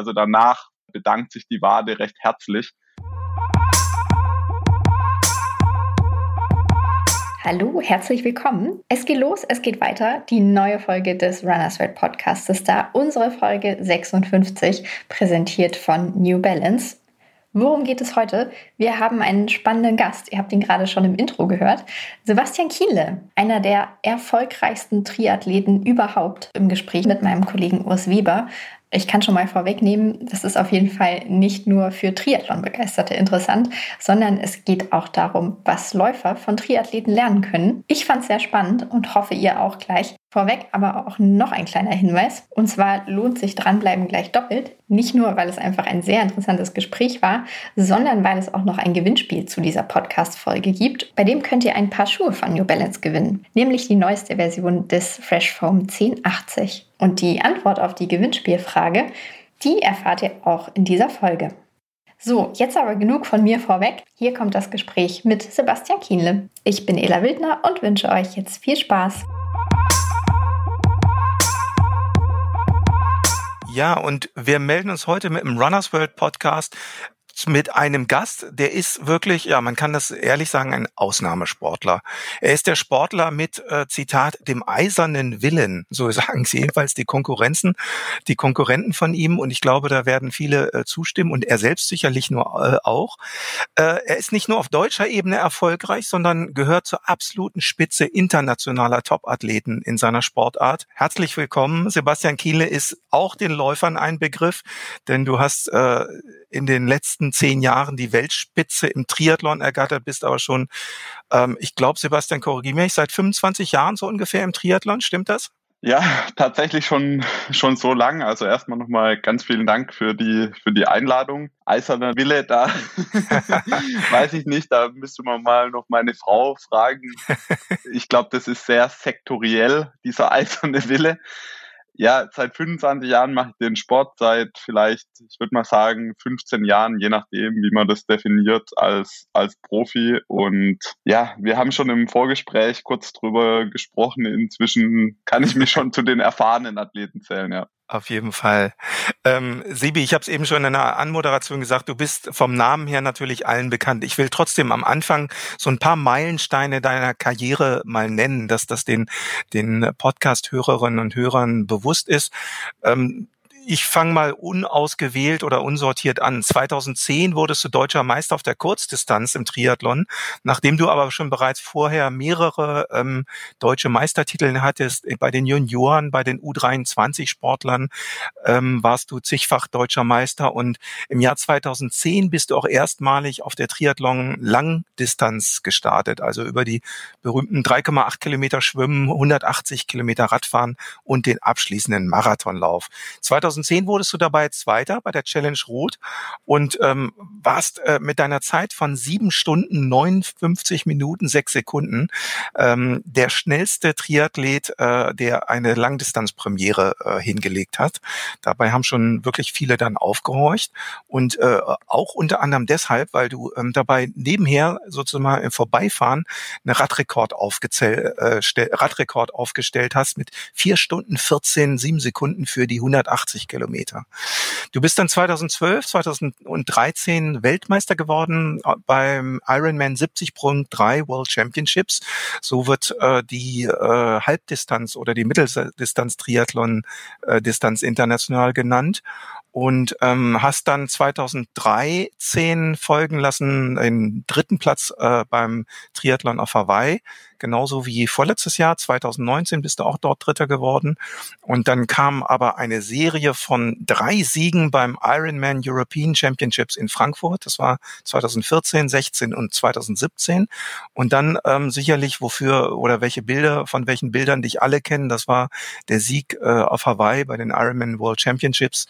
Also danach bedankt sich die Wade recht herzlich. Hallo, herzlich willkommen. Es geht los, es geht weiter. Die neue Folge des Runners World Podcasts ist da. Unsere Folge 56, präsentiert von New Balance. Worum geht es heute? Wir haben einen spannenden Gast. Ihr habt ihn gerade schon im Intro gehört. Sebastian Kienle, einer der erfolgreichsten Triathleten überhaupt im Gespräch mit meinem Kollegen Urs Weber. Ich kann schon mal vorwegnehmen, das ist auf jeden Fall nicht nur für Triathlon-Begeisterte interessant, sondern es geht auch darum, was Läufer von Triathleten lernen können. Ich fand es sehr spannend und hoffe ihr auch gleich. Vorweg aber auch noch ein kleiner Hinweis. Und zwar lohnt sich dranbleiben gleich doppelt. Nicht nur, weil es einfach ein sehr interessantes Gespräch war, sondern weil es auch noch ein Gewinnspiel zu dieser Podcast-Folge gibt. Bei dem könnt ihr ein paar Schuhe von New Balance gewinnen. Nämlich die neueste Version des Fresh Foam 1080. Und die Antwort auf die Gewinnspielfrage, die erfahrt ihr auch in dieser Folge. So, jetzt aber genug von mir vorweg. Hier kommt das Gespräch mit Sebastian Kienle. Ich bin Ela Wildner und wünsche euch jetzt viel Spaß. Ja, und wir melden uns heute mit dem Runners World Podcast mit einem Gast, der ist wirklich, ja, man kann das ehrlich sagen, ein Ausnahmesportler. Er ist der Sportler mit, äh, Zitat, dem eisernen Willen, so sagen sie jedenfalls die Konkurrenzen, die Konkurrenten von ihm und ich glaube, da werden viele äh, zustimmen und er selbst sicherlich nur äh, auch. Äh, er ist nicht nur auf deutscher Ebene erfolgreich, sondern gehört zur absoluten Spitze internationaler Topathleten in seiner Sportart. Herzlich willkommen. Sebastian Kiele ist auch den Läufern ein Begriff, denn du hast äh, in den letzten zehn Jahren die Weltspitze im Triathlon ergattert, bist aber schon, ähm, ich glaube, Sebastian, korrigiere mich, seit 25 Jahren so ungefähr im Triathlon, stimmt das? Ja, tatsächlich schon, schon so lang. Also erstmal nochmal ganz vielen Dank für die, für die Einladung. Eiserner Wille, da weiß ich nicht, da müsste man mal noch meine Frau fragen. Ich glaube, das ist sehr sektoriell, dieser eiserne Wille ja, seit 25 Jahren mache ich den Sport, seit vielleicht, ich würde mal sagen, 15 Jahren, je nachdem, wie man das definiert, als, als Profi. Und ja, wir haben schon im Vorgespräch kurz drüber gesprochen. Inzwischen kann ich mich schon zu den erfahrenen Athleten zählen, ja. Auf jeden Fall. Ähm, Sibi, ich habe es eben schon in der Anmoderation gesagt, du bist vom Namen her natürlich allen bekannt. Ich will trotzdem am Anfang so ein paar Meilensteine deiner Karriere mal nennen, dass das den, den Podcast-Hörerinnen und Hörern bewusst ist. Ähm, ich fange mal unausgewählt oder unsortiert an. 2010 wurdest du deutscher Meister auf der Kurzdistanz im Triathlon, nachdem du aber schon bereits vorher mehrere ähm, deutsche Meistertitel hattest. Bei den Junioren, bei den U23-Sportlern ähm, warst du zigfach deutscher Meister und im Jahr 2010 bist du auch erstmalig auf der Triathlon Langdistanz gestartet, also über die berühmten 3,8 Kilometer Schwimmen, 180 Kilometer Radfahren und den abschließenden Marathonlauf. 2000 2010 wurdest du dabei Zweiter bei der Challenge Rot und ähm, warst äh, mit deiner Zeit von sieben Stunden 59 Minuten sechs Sekunden ähm, der schnellste Triathlet, äh, der eine Langdistanzpremiere äh, hingelegt hat. Dabei haben schon wirklich viele dann aufgehorcht und äh, auch unter anderem deshalb, weil du ähm, dabei nebenher sozusagen im Vorbeifahren einen Radrekord, aufgezählt, äh, Radrekord aufgestellt hast mit vier Stunden 14, sieben Sekunden für die 180 Kilometer. Du bist dann 2012, 2013 Weltmeister geworden äh, beim Ironman 70.3 World Championships. So wird äh, die äh, Halbdistanz oder die Mitteldistanz Triathlon äh, Distanz international genannt und ähm, hast dann 2013 folgen lassen den dritten Platz äh, beim Triathlon auf Hawaii, genauso wie vorletztes Jahr 2019 bist du auch dort Dritter geworden. Und dann kam aber eine Serie von drei Siegen beim Ironman European Championships in Frankfurt, das war 2014, 16 und 2017 und dann ähm, sicherlich wofür oder welche Bilder von welchen Bildern dich alle kennen, das war der Sieg äh, auf Hawaii bei den Ironman World Championships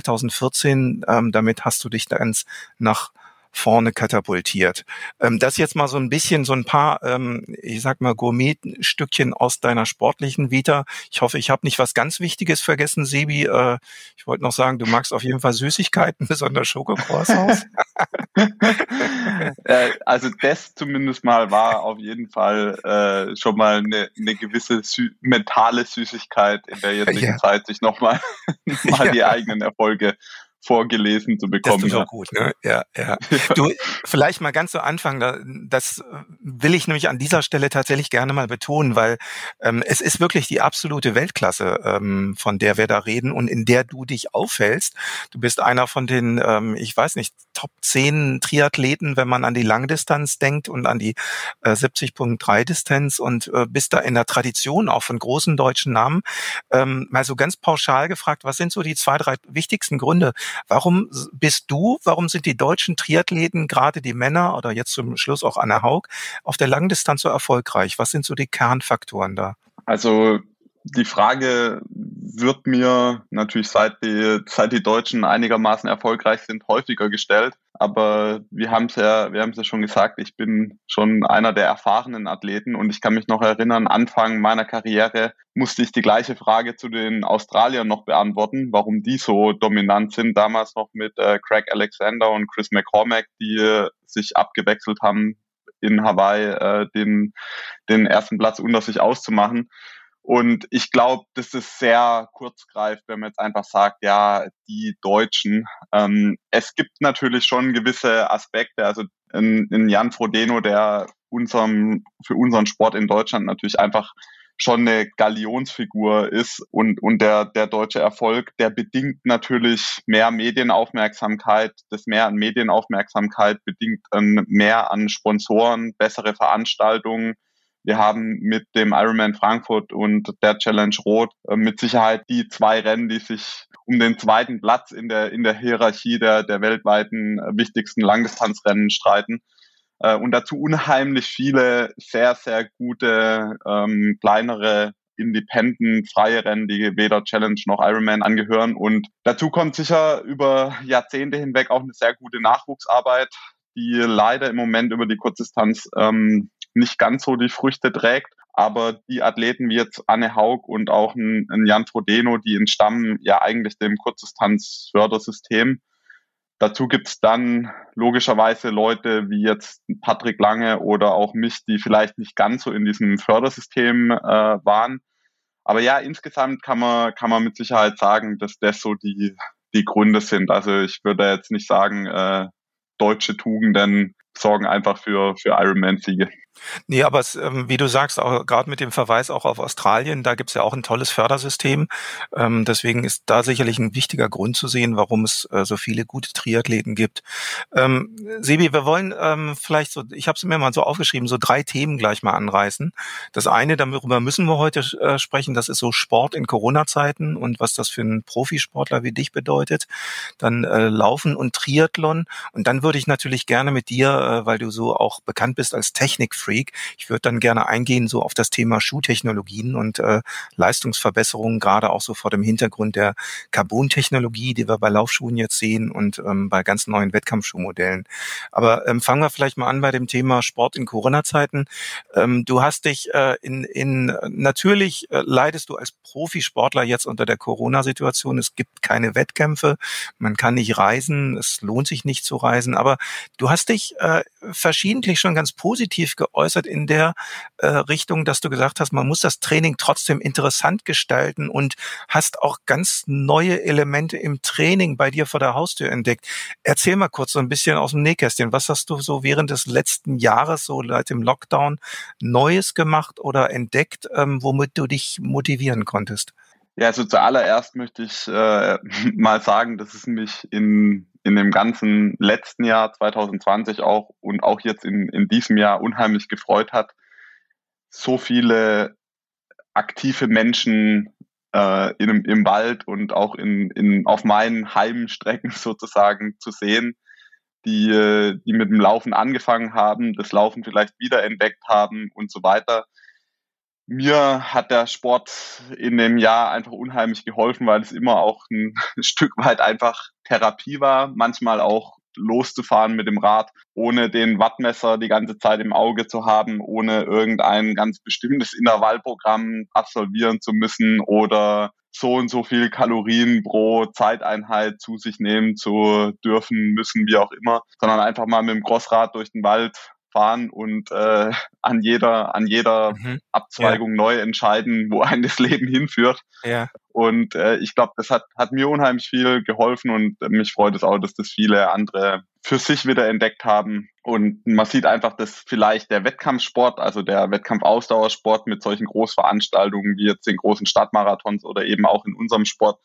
2014. Ähm, damit hast du dich ganz nach vorne katapultiert. Ähm, das jetzt mal so ein bisschen, so ein paar, ähm, ich sag mal, Gourmetstückchen aus deiner sportlichen Vita. Ich hoffe, ich habe nicht was ganz Wichtiges vergessen, Sebi. Äh, ich wollte noch sagen, du magst auf jeden Fall Süßigkeiten, besonders Schokocroissants. äh, also das zumindest mal war auf jeden Fall äh, schon mal eine, eine gewisse Sü mentale Süßigkeit in der jetzigen ja. Zeit, sich nochmal mal ja. die eigenen Erfolge vorgelesen zu bekommen. Das ist auch gut, ne? Ja, ja. Du, vielleicht mal ganz zu Anfang, das will ich nämlich an dieser Stelle tatsächlich gerne mal betonen, weil ähm, es ist wirklich die absolute Weltklasse, ähm, von der wir da reden und in der du dich aufhältst. Du bist einer von den, ähm, ich weiß nicht, Top 10 Triathleten, wenn man an die Langdistanz denkt und an die äh, 70.3 Distanz und äh, bist da in der Tradition auch von großen deutschen Namen. Ähm, mal so ganz pauschal gefragt, was sind so die zwei, drei wichtigsten Gründe, Warum bist du, warum sind die deutschen Triathleten, gerade die Männer oder jetzt zum Schluss auch Anna Haug, auf der Langdistanz so erfolgreich? Was sind so die Kernfaktoren da? Also die Frage wird mir natürlich seit die, seit die Deutschen einigermaßen erfolgreich sind, häufiger gestellt. Aber wir haben es ja, wir haben es ja schon gesagt, ich bin schon einer der erfahrenen Athleten und ich kann mich noch erinnern, Anfang meiner Karriere musste ich die gleiche Frage zu den Australiern noch beantworten, warum die so dominant sind. Damals noch mit äh, Craig Alexander und Chris McCormack, die äh, sich abgewechselt haben in Hawaii, äh, den, den ersten Platz unter sich auszumachen. Und ich glaube, das ist sehr kurzgreifend, wenn man jetzt einfach sagt, ja, die Deutschen. Ähm, es gibt natürlich schon gewisse Aspekte. Also in, in Jan Frodeno, der unserem, für unseren Sport in Deutschland natürlich einfach schon eine Galionsfigur ist und, und der, der deutsche Erfolg, der bedingt natürlich mehr Medienaufmerksamkeit. Das mehr an Medienaufmerksamkeit bedingt mehr an Sponsoren, bessere Veranstaltungen wir haben mit dem Ironman Frankfurt und der Challenge Rot äh, mit Sicherheit die zwei Rennen, die sich um den zweiten Platz in der, in der Hierarchie der, der weltweiten äh, wichtigsten Langdistanzrennen streiten. Äh, und dazu unheimlich viele sehr, sehr gute, ähm, kleinere Independent, freie Rennen, die weder Challenge noch Ironman angehören. Und dazu kommt sicher über Jahrzehnte hinweg auch eine sehr gute Nachwuchsarbeit, die leider im Moment über die Kurzdistanz ähm, nicht ganz so die Früchte trägt. Aber die Athleten wie jetzt Anne Haug und auch ein, ein Jan Frodeno, die entstammen ja eigentlich dem Kurzdistanzfördersystem. Dazu gibt's dann logischerweise Leute wie jetzt Patrick Lange oder auch mich, die vielleicht nicht ganz so in diesem Fördersystem äh, waren. Aber ja, insgesamt kann man, kann man mit Sicherheit sagen, dass das so die, die Gründe sind. Also ich würde jetzt nicht sagen, äh, deutsche Tugenden sorgen einfach für, für Ironman-Siege. Nee, aber es, ähm, wie du sagst, auch gerade mit dem Verweis auch auf Australien, da gibt's ja auch ein tolles Fördersystem. Ähm, deswegen ist da sicherlich ein wichtiger Grund zu sehen, warum es äh, so viele gute Triathleten gibt. Ähm, Sebi, wir wollen ähm, vielleicht so, ich habe es mir mal so aufgeschrieben, so drei Themen gleich mal anreißen. Das eine, darüber müssen wir heute äh, sprechen, das ist so Sport in Corona-Zeiten und was das für einen Profisportler wie dich bedeutet. Dann äh, Laufen und Triathlon. Und dann würde ich natürlich gerne mit dir, äh, weil du so auch bekannt bist als Technikfreak, Freak. Ich würde dann gerne eingehen so auf das Thema Schuhtechnologien und äh, Leistungsverbesserungen, gerade auch so vor dem Hintergrund der Carbon-Technologie, die wir bei Laufschuhen jetzt sehen und ähm, bei ganz neuen Wettkampfschuhmodellen. Aber ähm, fangen wir vielleicht mal an bei dem Thema Sport in Corona-Zeiten. Ähm, du hast dich äh, in, in natürlich äh, leidest du als Profisportler jetzt unter der Corona-Situation. Es gibt keine Wettkämpfe, man kann nicht reisen, es lohnt sich nicht zu reisen, aber du hast dich äh, verschiedentlich schon ganz positiv geäußert geäußert in der äh, Richtung, dass du gesagt hast, man muss das Training trotzdem interessant gestalten und hast auch ganz neue Elemente im Training bei dir vor der Haustür entdeckt. Erzähl mal kurz so ein bisschen aus dem Nähkästchen. Was hast du so während des letzten Jahres, so seit dem Lockdown, Neues gemacht oder entdeckt, ähm, womit du dich motivieren konntest? Ja, also zuallererst möchte ich äh, mal sagen, dass es mich in in dem ganzen letzten Jahr 2020 auch und auch jetzt in, in diesem Jahr unheimlich gefreut hat, so viele aktive Menschen äh, in, im Wald und auch in, in, auf meinen Heimstrecken sozusagen zu sehen, die, äh, die mit dem Laufen angefangen haben, das Laufen vielleicht wiederentdeckt haben und so weiter. Mir hat der Sport in dem Jahr einfach unheimlich geholfen, weil es immer auch ein Stück weit einfach Therapie war, manchmal auch loszufahren mit dem Rad, ohne den Wattmesser die ganze Zeit im Auge zu haben, ohne irgendein ganz bestimmtes Intervallprogramm absolvieren zu müssen oder so und so viel Kalorien pro Zeiteinheit zu sich nehmen zu dürfen, müssen, wie auch immer, sondern einfach mal mit dem Crossrad durch den Wald fahren und äh, an jeder an jeder mhm. Abzweigung ja. neu entscheiden, wo ein das Leben hinführt. Ja. Und äh, ich glaube, das hat hat mir unheimlich viel geholfen und mich freut es auch, dass das viele andere für sich wieder entdeckt haben. Und man sieht einfach, dass vielleicht der Wettkampfsport, also der Wettkampfausdauersport mit solchen Großveranstaltungen wie jetzt den großen Stadtmarathons oder eben auch in unserem Sport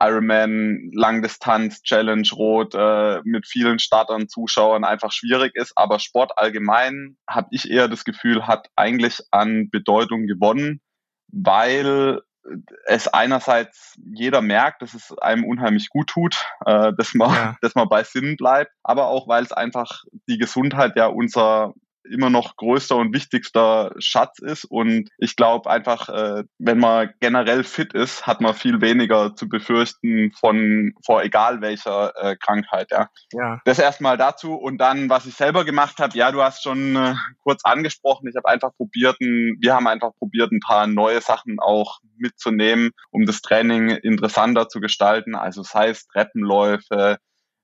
Ironman, Langdistanz, Challenge Rot äh, mit vielen Startern, Zuschauern einfach schwierig ist. Aber Sport allgemein, habe ich eher das Gefühl, hat eigentlich an Bedeutung gewonnen, weil es einerseits jeder merkt, dass es einem unheimlich gut tut, äh, dass man, ja. dass man bei Sinn bleibt, aber auch weil es einfach die Gesundheit ja unser immer noch größter und wichtigster Schatz ist. Und ich glaube einfach, äh, wenn man generell fit ist, hat man viel weniger zu befürchten von vor egal welcher äh, Krankheit. Ja. ja. Das erstmal dazu und dann, was ich selber gemacht habe. Ja, du hast schon äh, kurz angesprochen. Ich habe einfach probiert, ein, wir haben einfach probiert, ein paar neue Sachen auch mitzunehmen, um das Training interessanter zu gestalten. Also sei es Treppenläufe,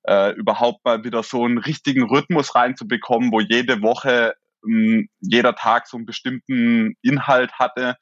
äh, überhaupt mal wieder so einen richtigen Rhythmus reinzubekommen, wo jede Woche mh, ähm, jeder Tag so einen bestimmten Inhalt hatte.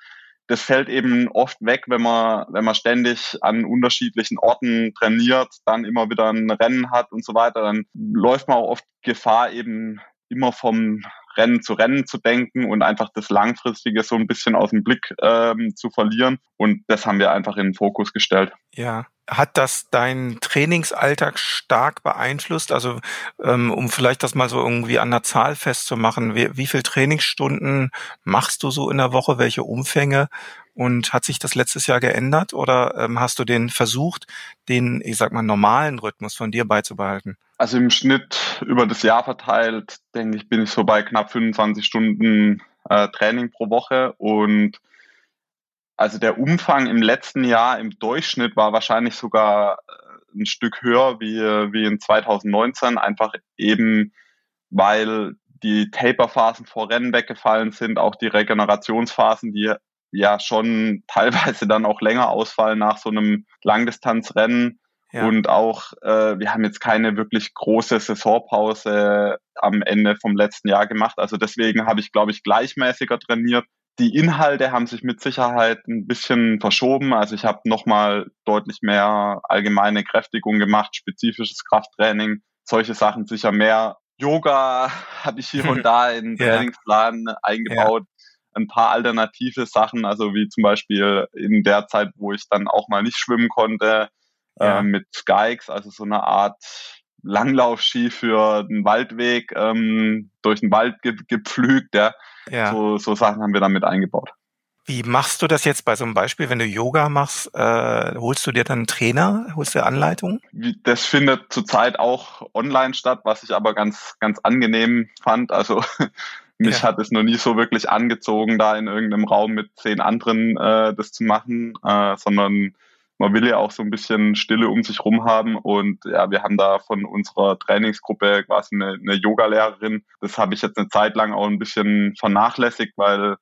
Das fällt eben oft weg, wenn man, wenn man ständig an unterschiedlichen Orten trainiert, dann immer wieder ein Rennen hat und so weiter, dann läuft man auch oft Gefahr, eben immer vom Rennen zu Rennen zu denken und einfach das Langfristige so ein bisschen aus dem Blick ähm, zu verlieren. Und das haben wir einfach in den Fokus gestellt. Ja, hat das deinen Trainingsalltag stark beeinflusst? Also ähm, um vielleicht das mal so irgendwie an der Zahl festzumachen, wie, wie viel Trainingsstunden machst du so in der Woche, welche Umfänge? Und hat sich das letztes Jahr geändert oder ähm, hast du den versucht, den, ich sag mal, normalen Rhythmus von dir beizubehalten? Also im Schnitt über das Jahr verteilt, denke ich, bin ich so bei knapp 25 Stunden äh, Training pro Woche und also der Umfang im letzten Jahr im Durchschnitt war wahrscheinlich sogar äh, ein Stück höher wie, wie in 2019, einfach eben weil die Taper-Phasen vor Rennen weggefallen sind, auch die Regenerationsphasen, die ja schon teilweise dann auch länger ausfallen nach so einem Langdistanzrennen. Ja. Und auch, äh, wir haben jetzt keine wirklich große Saisonpause am Ende vom letzten Jahr gemacht. Also deswegen habe ich, glaube ich, gleichmäßiger trainiert. Die Inhalte haben sich mit Sicherheit ein bisschen verschoben. Also ich habe nochmal deutlich mehr allgemeine Kräftigung gemacht, spezifisches Krafttraining, solche Sachen sicher mehr. Yoga habe ich hier und da in den ja. Trainingsplan eingebaut. Ja. Ein paar alternative Sachen, also wie zum Beispiel in der Zeit, wo ich dann auch mal nicht schwimmen konnte, ja. äh, mit Skykes, also so eine Art Langlaufski für den Waldweg ähm, durch den Wald ge gepflügt. Ja. ja. So, so Sachen haben wir damit eingebaut. Wie machst du das jetzt bei so einem Beispiel, wenn du Yoga machst? Äh, holst du dir dann einen Trainer, holst du Anleitung? Das findet zurzeit auch online statt, was ich aber ganz, ganz angenehm fand. Also mich ja. hat es noch nie so wirklich angezogen, da in irgendeinem Raum mit zehn anderen äh, das zu machen, äh, sondern man will ja auch so ein bisschen Stille um sich rum haben. Und ja, wir haben da von unserer Trainingsgruppe quasi eine, eine Yoga-Lehrerin. Das habe ich jetzt eine Zeit lang auch ein bisschen vernachlässigt, weil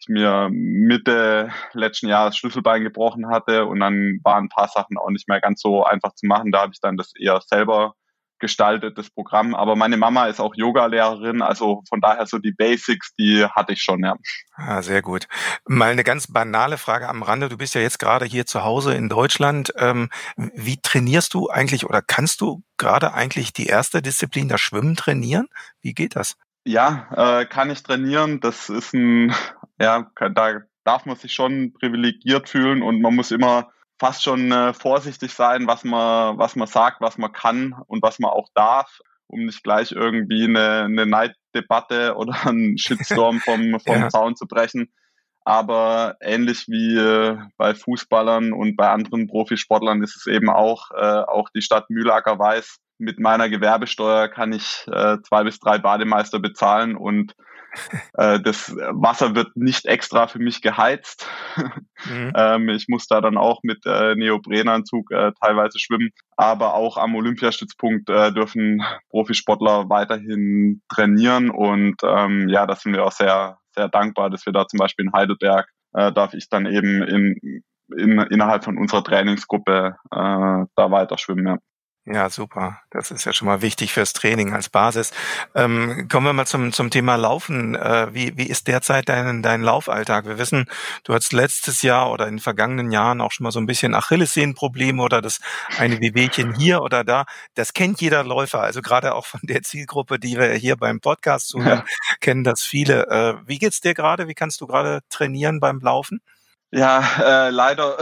ich mir Mitte letzten Jahres Schlüsselbein gebrochen hatte und dann waren ein paar Sachen auch nicht mehr ganz so einfach zu machen. Da habe ich dann das eher selber gestaltet, das Programm. Aber meine Mama ist auch Yoga-Lehrerin, also von daher so die Basics, die hatte ich schon, ja. Ah, sehr gut. Mal eine ganz banale Frage am Rande. Du bist ja jetzt gerade hier zu Hause in Deutschland. Ähm, wie trainierst du eigentlich oder kannst du gerade eigentlich die erste Disziplin, das Schwimmen, trainieren? Wie geht das? Ja, äh, kann ich trainieren. Das ist ein, ja, da darf man sich schon privilegiert fühlen und man muss immer fast schon äh, vorsichtig sein, was man, was man sagt, was man kann und was man auch darf, um nicht gleich irgendwie eine, eine Neiddebatte oder einen Shitstorm vom, vom ja. Zaun zu brechen. Aber ähnlich wie äh, bei Fußballern und bei anderen Profisportlern ist es eben auch, äh, auch die Stadt Mühlacker weiß, mit meiner Gewerbesteuer kann ich äh, zwei bis drei Bademeister bezahlen und das Wasser wird nicht extra für mich geheizt. Mhm. ähm, ich muss da dann auch mit äh, Neoprenanzug äh, teilweise schwimmen. Aber auch am Olympiastützpunkt äh, dürfen Profisportler weiterhin trainieren. Und ähm, ja, da sind wir auch sehr, sehr dankbar, dass wir da zum Beispiel in Heidelberg äh, darf ich dann eben in, in, innerhalb von unserer Trainingsgruppe äh, da weiter schwimmen. Ja. Ja, super. Das ist ja schon mal wichtig fürs Training als Basis. Ähm, kommen wir mal zum, zum Thema Laufen. Äh, wie, wie ist derzeit dein, dein Laufalltag? Wir wissen, du hattest letztes Jahr oder in den vergangenen Jahren auch schon mal so ein bisschen Achillessehnenprobleme oder das eine Wehwehchen hier oder da. Das kennt jeder Läufer. Also gerade auch von der Zielgruppe, die wir hier beim Podcast zuhören, ja. kennen das viele. Äh, wie geht's dir gerade? Wie kannst du gerade trainieren beim Laufen? Ja, äh, leider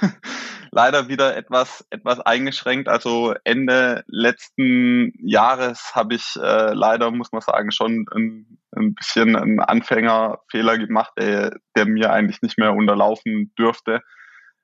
leider wieder etwas, etwas eingeschränkt. Also Ende letzten Jahres habe ich äh, leider, muss man sagen, schon ein, ein bisschen einen Anfängerfehler gemacht, der, der mir eigentlich nicht mehr unterlaufen dürfte.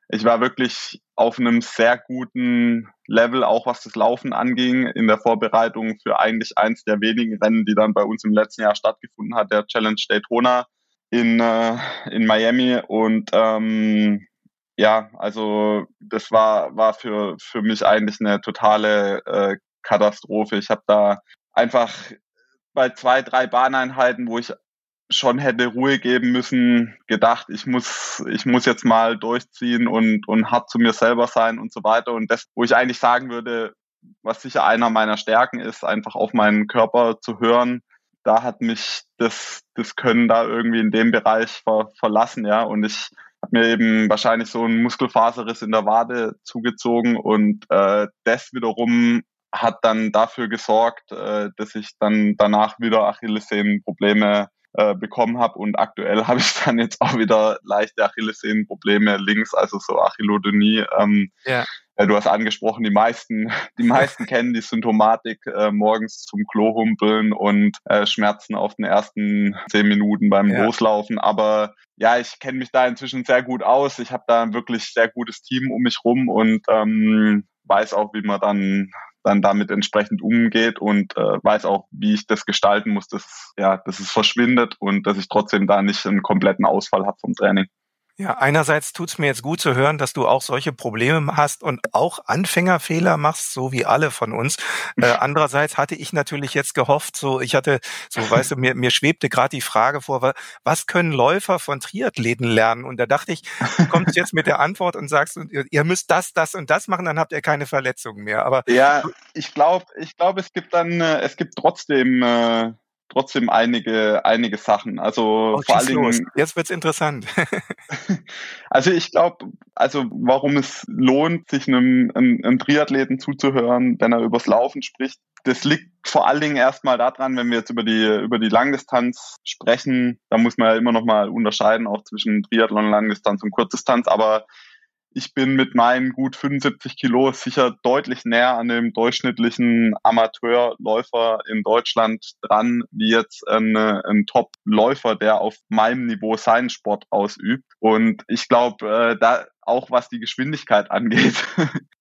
Ich war wirklich auf einem sehr guten Level, auch was das Laufen anging, in der Vorbereitung für eigentlich eins der wenigen Rennen, die dann bei uns im letzten Jahr stattgefunden hat, der Challenge Daytona in, äh, in Miami. Und ähm, ja, also das war, war für, für mich eigentlich eine totale äh, Katastrophe. Ich habe da einfach bei zwei, drei Bahneinheiten, wo ich schon hätte Ruhe geben müssen, gedacht, ich muss, ich muss jetzt mal durchziehen und, und hart zu mir selber sein und so weiter. Und das, wo ich eigentlich sagen würde, was sicher einer meiner Stärken ist, einfach auf meinen Körper zu hören, da hat mich das, das Können da irgendwie in dem Bereich ver, verlassen, ja. Und ich habe mir eben wahrscheinlich so einen Muskelfaserriss in der Wade zugezogen und äh, das wiederum hat dann dafür gesorgt, äh, dass ich dann danach wieder Achillessehnenprobleme äh, bekommen habe und aktuell habe ich dann jetzt auch wieder leichte Achillessehnenprobleme links, also so Achillodonie. Ähm, ja. Äh, du hast angesprochen, die meisten, die meisten kennen die Symptomatik äh, morgens zum Klo humpeln und äh, Schmerzen auf den ersten zehn Minuten beim ja. Loslaufen. Aber ja, ich kenne mich da inzwischen sehr gut aus. Ich habe da ein wirklich sehr gutes Team um mich rum und ähm, weiß auch, wie man dann dann damit entsprechend umgeht und äh, weiß auch, wie ich das gestalten muss, dass ja, dass es verschwindet und dass ich trotzdem da nicht einen kompletten Ausfall habe vom Training. Ja, einerseits tut's mir jetzt gut zu hören, dass du auch solche Probleme hast und auch Anfängerfehler machst, so wie alle von uns. Äh, andererseits hatte ich natürlich jetzt gehofft, so ich hatte, so weißt du, mir, mir schwebte gerade die Frage vor, was können Läufer von Triathleten lernen? Und da dachte ich, du kommst jetzt mit der Antwort und sagst, ihr müsst das, das und das machen, dann habt ihr keine Verletzungen mehr. Aber ja, ich glaube, ich glaube, es gibt dann, äh, es gibt trotzdem äh, trotzdem einige, einige Sachen. Also oh, vor allen Dingen. Jetzt wird's interessant. also ich glaube, also warum es lohnt, sich einem, einem, einem Triathleten zuzuhören, wenn er übers Laufen spricht, das liegt vor allen Dingen erstmal daran, wenn wir jetzt über die, über die Langdistanz sprechen, da muss man ja immer noch mal unterscheiden, auch zwischen Triathlon, Langdistanz und Kurzdistanz, aber ich bin mit meinen gut 75 Kilo sicher deutlich näher an dem durchschnittlichen Amateurläufer in Deutschland dran, wie jetzt ein, ein Top-Läufer, der auf meinem Niveau seinen Sport ausübt. Und ich glaube, äh, da auch was die Geschwindigkeit angeht.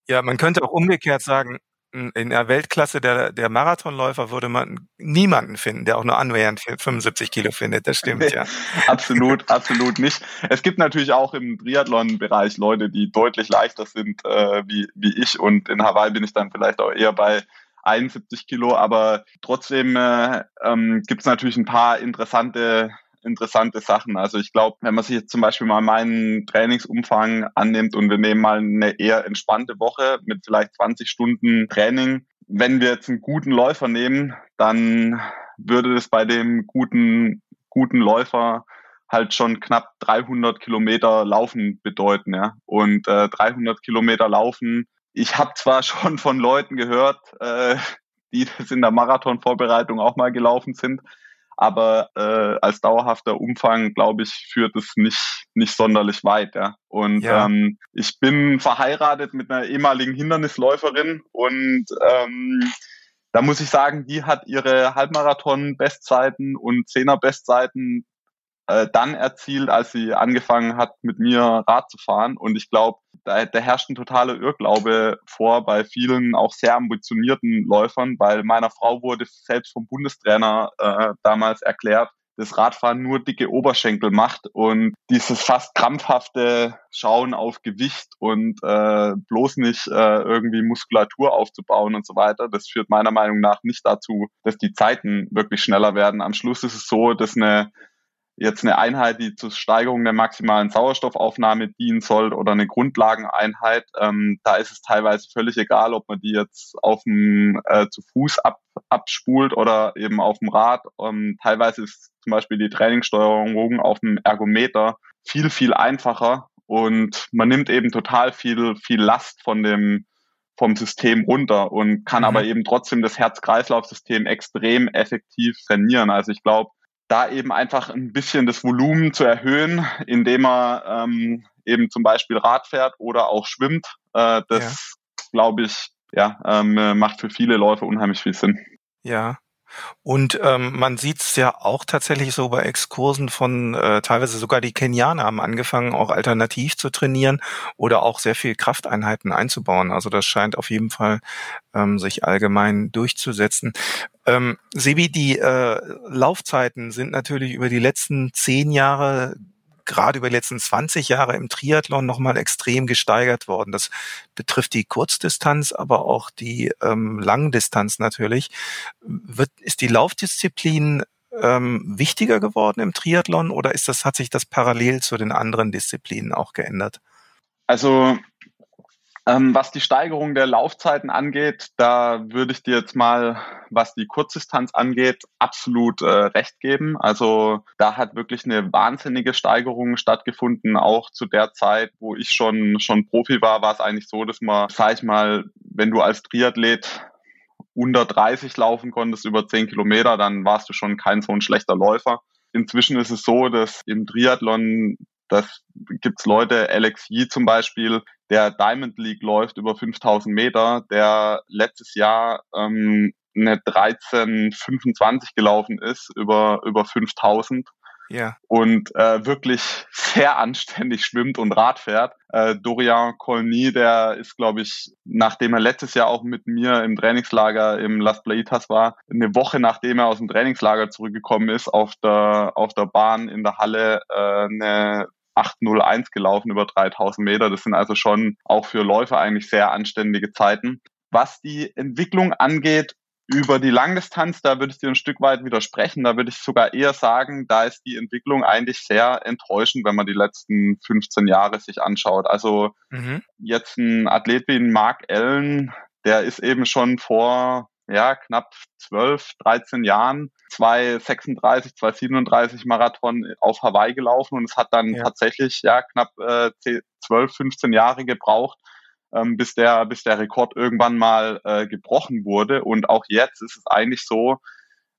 Ja, man könnte auch umgekehrt sagen, in der Weltklasse der, der Marathonläufer würde man niemanden finden, der auch nur annähernd 75 Kilo findet. Das stimmt, ja. absolut, absolut nicht. Es gibt natürlich auch im Triathlon-Bereich Leute, die deutlich leichter sind äh, wie, wie ich. Und in Hawaii bin ich dann vielleicht auch eher bei 71 Kilo. Aber trotzdem äh, ähm, gibt es natürlich ein paar interessante interessante Sachen. Also ich glaube, wenn man sich jetzt zum Beispiel mal meinen Trainingsumfang annimmt und wir nehmen mal eine eher entspannte Woche mit vielleicht 20 Stunden Training, wenn wir jetzt einen guten Läufer nehmen, dann würde das bei dem guten, guten Läufer halt schon knapp 300 Kilometer Laufen bedeuten, ja. Und äh, 300 Kilometer Laufen. Ich habe zwar schon von Leuten gehört, äh, die das in der Marathonvorbereitung auch mal gelaufen sind, aber äh, als dauerhafter Umfang, glaube ich, führt es nicht, nicht sonderlich weit. Ja. Und ja. Ähm, ich bin verheiratet mit einer ehemaligen Hindernisläuferin und ähm, da muss ich sagen, die hat ihre Halbmarathon-Bestzeiten und Zehner-Bestzeiten äh, dann erzielt, als sie angefangen hat, mit mir Rad zu fahren. Und ich glaube, da, da herrscht ein totaler Irrglaube vor bei vielen auch sehr ambitionierten Läufern, weil meiner Frau wurde selbst vom Bundestrainer äh, damals erklärt, das Radfahren nur dicke Oberschenkel macht und dieses fast krampfhafte Schauen auf Gewicht und äh, bloß nicht äh, irgendwie Muskulatur aufzubauen und so weiter, das führt meiner Meinung nach nicht dazu, dass die Zeiten wirklich schneller werden. Am Schluss ist es so, dass eine jetzt eine Einheit, die zur Steigerung der maximalen Sauerstoffaufnahme dienen soll oder eine Grundlageneinheit, ähm, da ist es teilweise völlig egal, ob man die jetzt auf dem äh, zu Fuß ab, abspult oder eben auf dem Rad. Ähm, teilweise ist zum Beispiel die Trainingssteuerung auf dem Ergometer viel, viel einfacher und man nimmt eben total viel, viel Last von dem vom System runter und kann mhm. aber eben trotzdem das Herz-Kreislauf-System extrem effektiv trainieren. Also ich glaube, da eben einfach ein bisschen das Volumen zu erhöhen, indem er ähm, eben zum Beispiel Rad fährt oder auch schwimmt. Äh, das, ja. glaube ich, ja, ähm, macht für viele Läufer unheimlich viel Sinn. Ja, und ähm, man sieht es ja auch tatsächlich so bei Exkursen von äh, teilweise sogar die Kenianer haben angefangen, auch alternativ zu trainieren oder auch sehr viel Krafteinheiten einzubauen. Also das scheint auf jeden Fall ähm, sich allgemein durchzusetzen. Ähm, Sebi, die äh, Laufzeiten sind natürlich über die letzten zehn Jahre gerade über die letzten 20 Jahre im Triathlon nochmal extrem gesteigert worden. Das betrifft die Kurzdistanz, aber auch die ähm, Langdistanz natürlich. Wird, ist die Laufdisziplin ähm, wichtiger geworden im Triathlon oder ist das, hat sich das parallel zu den anderen Disziplinen auch geändert? Also ähm, was die Steigerung der Laufzeiten angeht, da würde ich dir jetzt mal, was die Kurzdistanz angeht, absolut äh, recht geben. Also da hat wirklich eine wahnsinnige Steigerung stattgefunden. Auch zu der Zeit, wo ich schon, schon Profi war, war es eigentlich so, dass man, sag ich mal, wenn du als Triathlet unter 30 laufen konntest über 10 Kilometer, dann warst du schon kein so ein schlechter Läufer. Inzwischen ist es so, dass im Triathlon das gibt's Leute, Alex Yee zum Beispiel, der Diamond League läuft über 5000 Meter, der letztes Jahr ähm, eine 1325 gelaufen ist über, über 5000 ja. und äh, wirklich sehr anständig schwimmt und Rad fährt. Äh, Dorian Colny, der ist, glaube ich, nachdem er letztes Jahr auch mit mir im Trainingslager im Las Plaitas war, eine Woche nachdem er aus dem Trainingslager zurückgekommen ist, auf der, auf der Bahn in der Halle äh, eine 801 gelaufen über 3000 Meter. Das sind also schon auch für Läufer eigentlich sehr anständige Zeiten. Was die Entwicklung angeht, über die Langdistanz, da würde ich dir ein Stück weit widersprechen. Da würde ich sogar eher sagen, da ist die Entwicklung eigentlich sehr enttäuschend, wenn man die letzten 15 Jahre sich anschaut. Also mhm. jetzt ein Athlet wie Mark Allen, der ist eben schon vor ja, knapp 12, 13 Jahren 236, 237 Marathon auf Hawaii gelaufen und es hat dann ja. tatsächlich ja knapp äh, 12, 15 Jahre gebraucht, ähm, bis der bis der Rekord irgendwann mal äh, gebrochen wurde und auch jetzt ist es eigentlich so,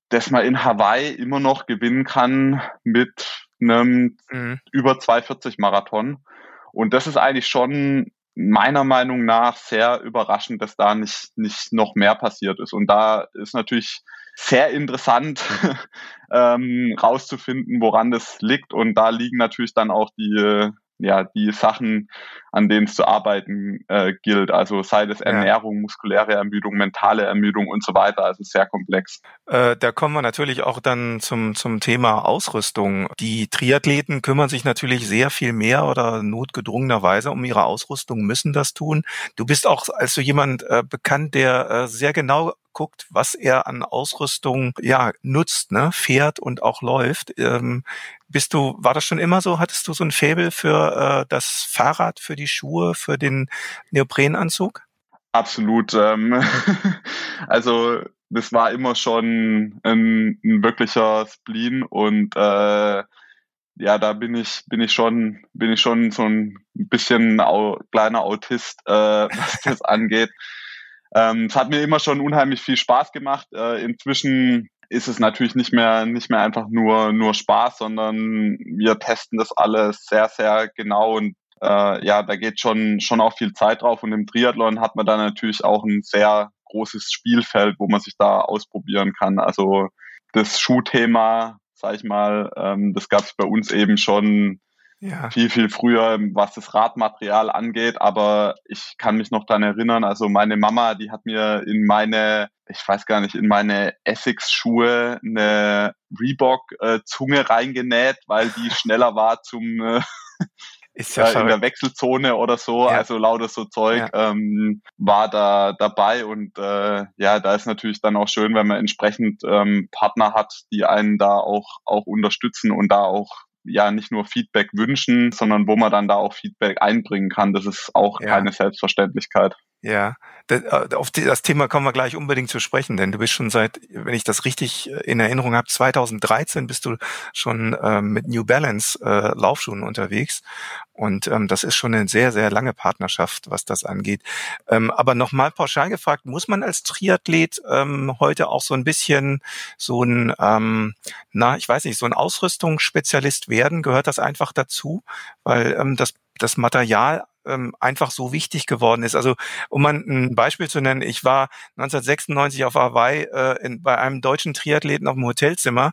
dass man in Hawaii immer noch gewinnen kann mit einem mhm. über 240 Marathon und das ist eigentlich schon meiner Meinung nach sehr überraschend, dass da nicht, nicht noch mehr passiert ist. Und da ist natürlich sehr interessant ähm, rauszufinden, woran das liegt. Und da liegen natürlich dann auch die, ja, die Sachen, an denen es zu arbeiten äh, gilt. Also sei es Ernährung, muskuläre Ermüdung, mentale Ermüdung und so weiter. Also sehr komplex. Äh, da kommen wir natürlich auch dann zum, zum Thema Ausrüstung. Die Triathleten kümmern sich natürlich sehr viel mehr oder notgedrungenerweise um ihre Ausrüstung, müssen das tun. Du bist auch als so jemand äh, bekannt, der äh, sehr genau guckt, was er an Ausrüstung ja nutzt, ne, fährt und auch läuft. Ähm, bist du, war das schon immer so? Hattest du so ein Faible für äh, das Fahrrad, für die Schuhe, für den Neoprenanzug? Absolut. Ähm, also das war immer schon ein, ein wirklicher Spleen und äh, ja, da bin ich, bin ich schon, bin ich schon so ein bisschen au kleiner Autist, äh, was das angeht. Ähm, es hat mir immer schon unheimlich viel Spaß gemacht. Äh, inzwischen ist es natürlich nicht mehr nicht mehr einfach nur nur Spaß, sondern wir testen das alles sehr sehr genau und äh, ja, da geht schon schon auch viel Zeit drauf und im Triathlon hat man da natürlich auch ein sehr großes Spielfeld, wo man sich da ausprobieren kann. Also das Schuhthema, sag ich mal, ähm, das gab es bei uns eben schon ja. viel, viel früher, was das Radmaterial angeht. Aber ich kann mich noch daran erinnern, also meine Mama, die hat mir in meine, ich weiß gar nicht, in meine Essex-Schuhe eine Reebok-Zunge äh, reingenäht, weil die schneller war zum äh, ist ja äh, in der Wechselzone oder so, ja. also lauter so Zeug ja. ähm, war da dabei und äh, ja, da ist natürlich dann auch schön, wenn man entsprechend ähm, Partner hat, die einen da auch auch unterstützen und da auch ja nicht nur Feedback wünschen, sondern wo man dann da auch Feedback einbringen kann. Das ist auch ja. keine Selbstverständlichkeit. Ja, äh, auf das Thema kommen wir gleich unbedingt zu sprechen, denn du bist schon seit, wenn ich das richtig äh, in Erinnerung habe, 2013 bist du schon ähm, mit New Balance äh, Laufschuhen unterwegs und ähm, das ist schon eine sehr, sehr lange Partnerschaft, was das angeht. Ähm, aber nochmal pauschal gefragt, muss man als Triathlet ähm, heute auch so ein bisschen so ein, ähm, na, ich weiß nicht, so ein Ausrüstungsspezialist werden? Gehört das einfach dazu? Weil ähm, das das Material ähm, einfach so wichtig geworden ist. Also um mal ein Beispiel zu nennen, ich war 1996 auf Hawaii äh, in, bei einem deutschen Triathleten auf dem Hotelzimmer,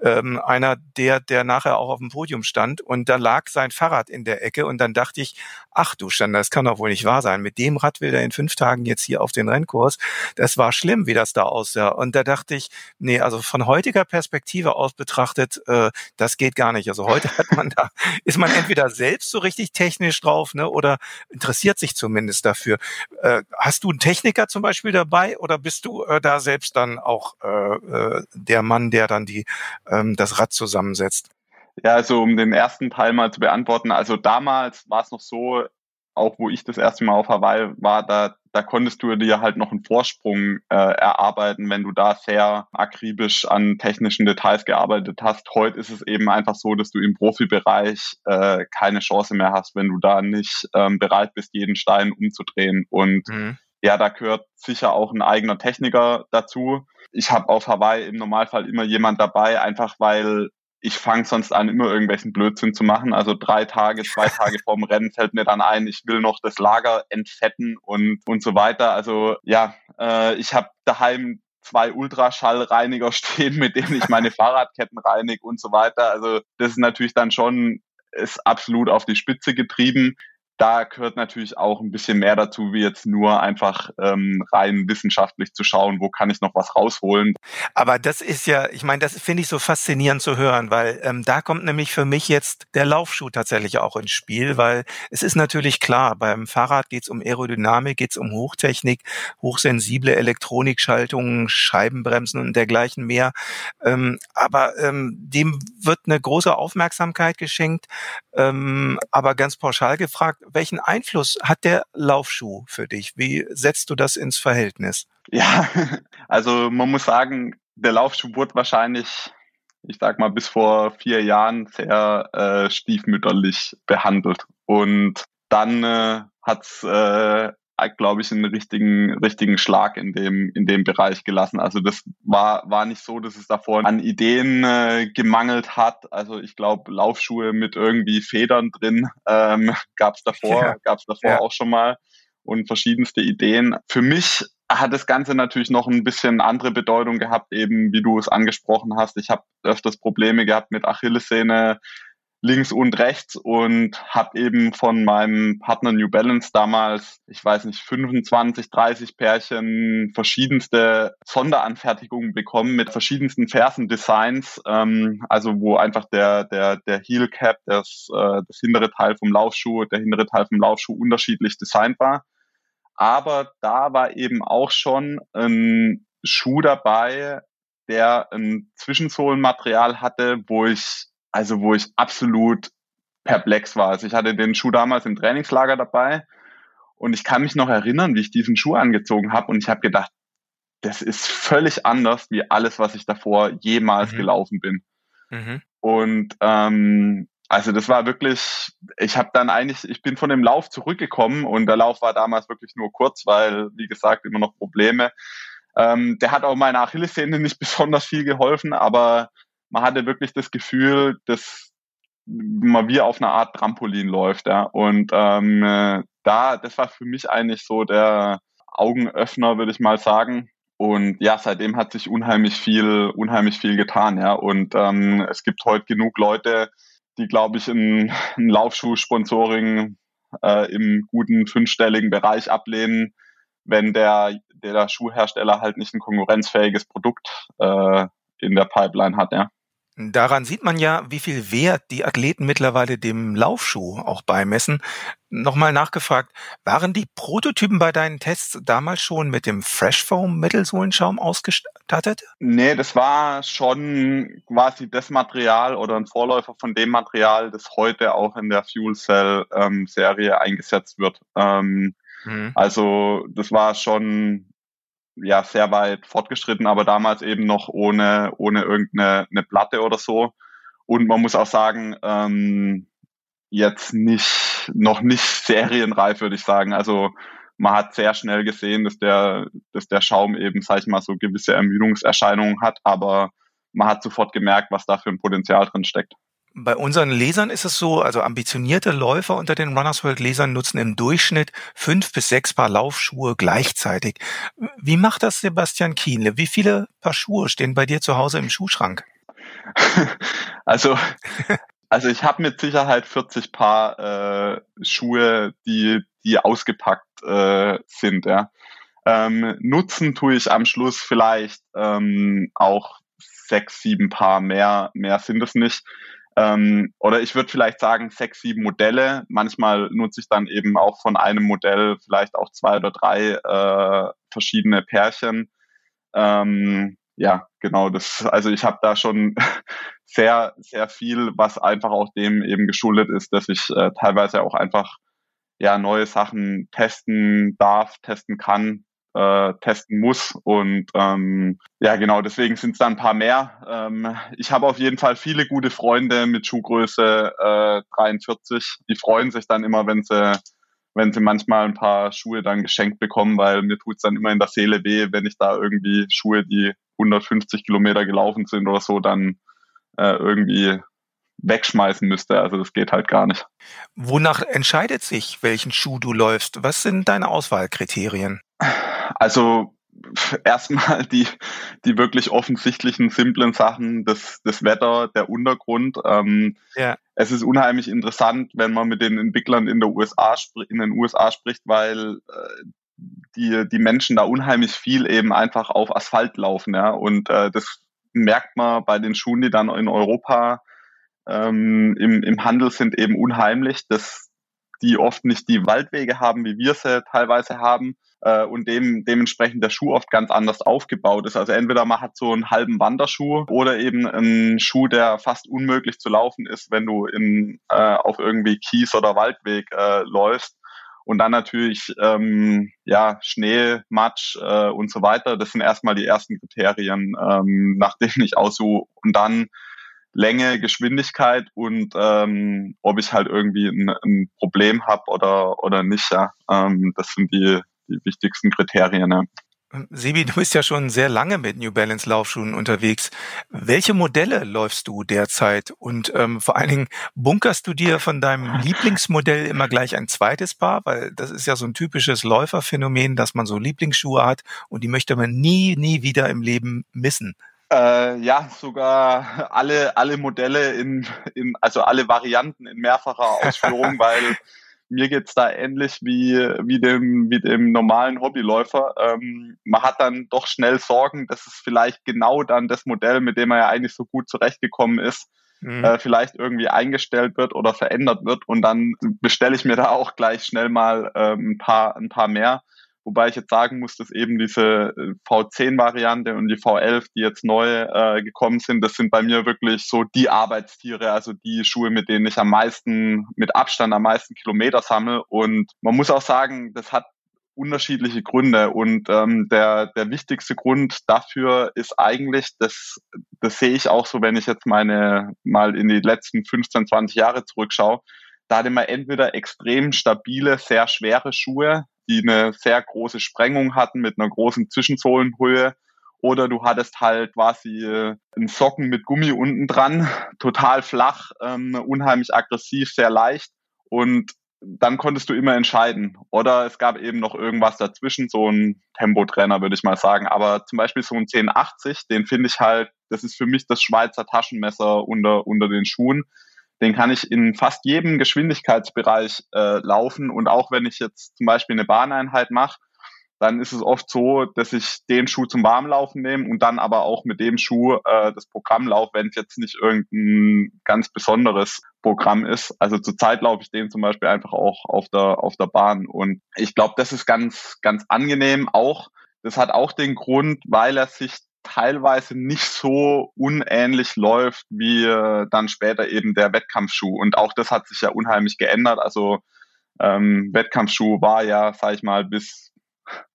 ähm, einer der, der nachher auch auf dem Podium stand und da lag sein Fahrrad in der Ecke und dann dachte ich, ach du Stand, das kann doch wohl nicht wahr sein. Mit dem Rad will er in fünf Tagen jetzt hier auf den Rennkurs. Das war schlimm, wie das da aussah. Und da dachte ich, nee, also von heutiger Perspektive aus betrachtet, äh, das geht gar nicht. Also heute hat man da, ist man entweder selbst so richtig technisch drauf, ne, oder interessiert sich zumindest dafür. Äh, hast du einen Techniker zum Beispiel dabei oder bist du äh, da selbst dann auch äh, äh, der Mann, der dann die ähm, das Rad zusammensetzt? Ja, also um den ersten Teil mal zu beantworten, also damals war es noch so, auch wo ich das erste Mal auf Hawaii war, da, da konntest du dir halt noch einen Vorsprung äh, erarbeiten, wenn du da sehr akribisch an technischen Details gearbeitet hast. Heute ist es eben einfach so, dass du im Profibereich äh, keine Chance mehr hast, wenn du da nicht ähm, bereit bist, jeden Stein umzudrehen. Und mhm. ja, da gehört sicher auch ein eigener Techniker dazu. Ich habe auf Hawaii im Normalfall immer jemand dabei, einfach weil ich fange sonst an, immer irgendwelchen Blödsinn zu machen. Also drei Tage, zwei Tage vorm Rennen fällt mir dann ein, ich will noch das Lager entfetten und, und so weiter. Also ja, äh, ich habe daheim zwei Ultraschallreiniger stehen, mit denen ich meine Fahrradketten reinige und so weiter. Also das ist natürlich dann schon ist absolut auf die Spitze getrieben da gehört natürlich auch ein bisschen mehr dazu, wie jetzt nur einfach ähm, rein wissenschaftlich zu schauen, wo kann ich noch was rausholen. Aber das ist ja, ich meine, das finde ich so faszinierend zu hören, weil ähm, da kommt nämlich für mich jetzt der Laufschuh tatsächlich auch ins Spiel, weil es ist natürlich klar, beim Fahrrad geht es um Aerodynamik, geht es um Hochtechnik, hochsensible Elektronikschaltungen, Scheibenbremsen und dergleichen mehr. Ähm, aber ähm, dem wird eine große Aufmerksamkeit geschenkt. Ähm, aber ganz pauschal gefragt, welchen Einfluss hat der Laufschuh für dich? Wie setzt du das ins Verhältnis? Ja, also man muss sagen, der Laufschuh wurde wahrscheinlich, ich sag mal, bis vor vier Jahren sehr äh, stiefmütterlich behandelt. Und dann äh, hat's äh, glaube ich, einen richtigen, richtigen Schlag in dem, in dem Bereich gelassen. Also das war, war nicht so, dass es davor an Ideen äh, gemangelt hat. Also ich glaube, Laufschuhe mit irgendwie Federn drin ähm, gab es davor, ja. gab es davor ja. auch schon mal und verschiedenste Ideen. Für mich hat das Ganze natürlich noch ein bisschen andere Bedeutung gehabt, eben wie du es angesprochen hast. Ich habe öfters Probleme gehabt mit Achillessehne, links und rechts und habe eben von meinem Partner New Balance damals, ich weiß nicht, 25, 30 Pärchen verschiedenste Sonderanfertigungen bekommen mit verschiedensten Fersendesigns, ähm, also wo einfach der der der Heel Cap, das äh, das hintere Teil vom Laufschuh, der hintere Teil vom Laufschuh unterschiedlich designt war. Aber da war eben auch schon ein Schuh dabei, der ein Zwischensohlenmaterial hatte, wo ich also wo ich absolut perplex war. Also ich hatte den Schuh damals im Trainingslager dabei und ich kann mich noch erinnern, wie ich diesen Schuh angezogen habe und ich habe gedacht, das ist völlig anders wie alles, was ich davor jemals mhm. gelaufen bin. Mhm. Und ähm, also das war wirklich, ich habe dann eigentlich, ich bin von dem Lauf zurückgekommen und der Lauf war damals wirklich nur kurz, weil, wie gesagt, immer noch Probleme. Ähm, der hat auch meiner Achillessehne nicht besonders viel geholfen, aber man hatte wirklich das Gefühl, dass man wie auf einer Art Trampolin läuft. Ja. Und ähm, äh, da, das war für mich eigentlich so der Augenöffner, würde ich mal sagen. Und ja, seitdem hat sich unheimlich viel, unheimlich viel getan, ja. Und ähm, es gibt heute genug Leute, die glaube ich, ein, ein Laufschuh-Sponsoring äh, im guten fünfstelligen Bereich ablehnen, wenn der, der Schuhhersteller halt nicht ein konkurrenzfähiges Produkt äh, in der Pipeline hat, ja. Daran sieht man ja, wie viel Wert die Athleten mittlerweile dem Laufschuh auch beimessen. Nochmal nachgefragt, waren die Prototypen bei deinen Tests damals schon mit dem Fresh Foam Mittelsohlenschaum ausgestattet? Nee, das war schon quasi das Material oder ein Vorläufer von dem Material, das heute auch in der Fuel Cell ähm, Serie eingesetzt wird. Ähm, mhm. Also das war schon ja sehr weit fortgeschritten, aber damals eben noch ohne, ohne irgendeine eine Platte oder so. Und man muss auch sagen, ähm, jetzt nicht, noch nicht serienreif, würde ich sagen. Also man hat sehr schnell gesehen, dass der, dass der Schaum eben, sag ich mal, so gewisse Ermüdungserscheinungen hat, aber man hat sofort gemerkt, was da für ein Potenzial drin steckt. Bei unseren Lesern ist es so, also ambitionierte Läufer unter den Runners World Lesern nutzen im Durchschnitt fünf bis sechs Paar Laufschuhe gleichzeitig. Wie macht das Sebastian Kienle? Wie viele Paar Schuhe stehen bei dir zu Hause im Schuhschrank? Also, also ich habe mit Sicherheit 40 Paar äh, Schuhe, die, die ausgepackt äh, sind. Ja. Ähm, nutzen tue ich am Schluss vielleicht ähm, auch sechs, sieben Paar mehr, mehr sind es nicht. Ähm, oder ich würde vielleicht sagen sechs, sieben Modelle. Manchmal nutze ich dann eben auch von einem Modell vielleicht auch zwei oder drei äh, verschiedene Pärchen. Ähm, ja, genau. Das, also ich habe da schon sehr, sehr viel, was einfach auch dem eben geschuldet ist, dass ich äh, teilweise auch einfach ja neue Sachen testen darf, testen kann, äh, testen muss. Und ähm, ja, genau, deswegen sind es dann ein paar mehr. Ähm, ich habe auf jeden Fall viele gute Freunde mit Schuhgröße äh, 43. Die freuen sich dann immer, wenn sie wenn sie manchmal ein paar Schuhe dann geschenkt bekommen, weil mir tut's dann immer in der Seele weh, wenn ich da irgendwie Schuhe, die 150 Kilometer gelaufen sind oder so, dann äh, irgendwie wegschmeißen müsste. Also das geht halt gar nicht. Wonach entscheidet sich, welchen Schuh du läufst? Was sind deine Auswahlkriterien? Also erstmal die, die wirklich offensichtlichen, simplen Sachen, das, das Wetter, der Untergrund. Ähm, ja. Es ist unheimlich interessant, wenn man mit den Entwicklern in, der USA, in den USA spricht, weil äh, die, die Menschen da unheimlich viel eben einfach auf Asphalt laufen. Ja? Und äh, das merkt man bei den Schuhen, die dann in Europa ähm, im, im Handel sind, eben unheimlich, dass die oft nicht die Waldwege haben, wie wir sie teilweise haben äh, und dem, dementsprechend der Schuh oft ganz anders aufgebaut ist. Also entweder man hat so einen halben Wanderschuh oder eben einen Schuh, der fast unmöglich zu laufen ist, wenn du in, äh, auf irgendwie Kies oder Waldweg äh, läufst. Und dann natürlich ähm, ja Schnee, Matsch äh, und so weiter. Das sind erstmal die ersten Kriterien, ähm, nach denen ich aussuche. Und dann Länge, Geschwindigkeit und ähm, ob ich halt irgendwie ein, ein Problem habe oder oder nicht. Ja. Ähm, das sind die die wichtigsten Kriterien. Ja. Sebi, du bist ja schon sehr lange mit New Balance Laufschuhen unterwegs. Welche Modelle läufst du derzeit? Und ähm, vor allen Dingen, bunkerst du dir von deinem Lieblingsmodell immer gleich ein zweites Paar? Weil das ist ja so ein typisches Läuferphänomen, dass man so Lieblingsschuhe hat und die möchte man nie, nie wieder im Leben missen. Äh, ja, sogar alle, alle Modelle in, in, also alle Varianten in mehrfacher Ausführung, weil mir geht's da ähnlich wie, wie, dem, wie dem normalen Hobbyläufer. Ähm, man hat dann doch schnell Sorgen, dass es vielleicht genau dann das Modell, mit dem er ja eigentlich so gut zurechtgekommen ist, mhm. äh, vielleicht irgendwie eingestellt wird oder verändert wird. Und dann bestelle ich mir da auch gleich schnell mal ähm, ein, paar, ein paar mehr. Wobei ich jetzt sagen muss, dass eben diese äh, V10-Variante und die V11, die jetzt neu äh, gekommen sind, das sind bei mir wirklich so die Arbeitstiere, also die Schuhe, mit denen ich am meisten, mit Abstand am meisten Kilometer sammle. Und man muss auch sagen, das hat unterschiedliche Gründe. Und ähm, der, der wichtigste Grund dafür ist eigentlich, dass das sehe ich auch so, wenn ich jetzt meine mal in die letzten 15, 20 Jahre zurückschaue. Da hatte man entweder extrem stabile, sehr schwere Schuhe, die eine sehr große Sprengung hatten mit einer großen Zwischensohlenhöhe. Oder du hattest halt quasi äh, einen Socken mit Gummi unten dran, total flach, ähm, unheimlich aggressiv, sehr leicht. Und dann konntest du immer entscheiden. Oder es gab eben noch irgendwas dazwischen, so ein Tempotrenner, würde ich mal sagen. Aber zum Beispiel so ein 1080, den finde ich halt, das ist für mich das Schweizer Taschenmesser unter, unter den Schuhen den kann ich in fast jedem Geschwindigkeitsbereich äh, laufen. Und auch wenn ich jetzt zum Beispiel eine Bahneinheit mache, dann ist es oft so, dass ich den Schuh zum Warmlaufen nehme und dann aber auch mit dem Schuh äh, das Programm laufe, wenn es jetzt nicht irgendein ganz besonderes Programm ist. Also zurzeit laufe ich den zum Beispiel einfach auch auf der, auf der Bahn. Und ich glaube, das ist ganz, ganz angenehm. Auch, das hat auch den Grund, weil er sich teilweise nicht so unähnlich läuft wie äh, dann später eben der Wettkampfschuh. Und auch das hat sich ja unheimlich geändert. Also ähm, Wettkampfschuh war ja, sag ich mal, bis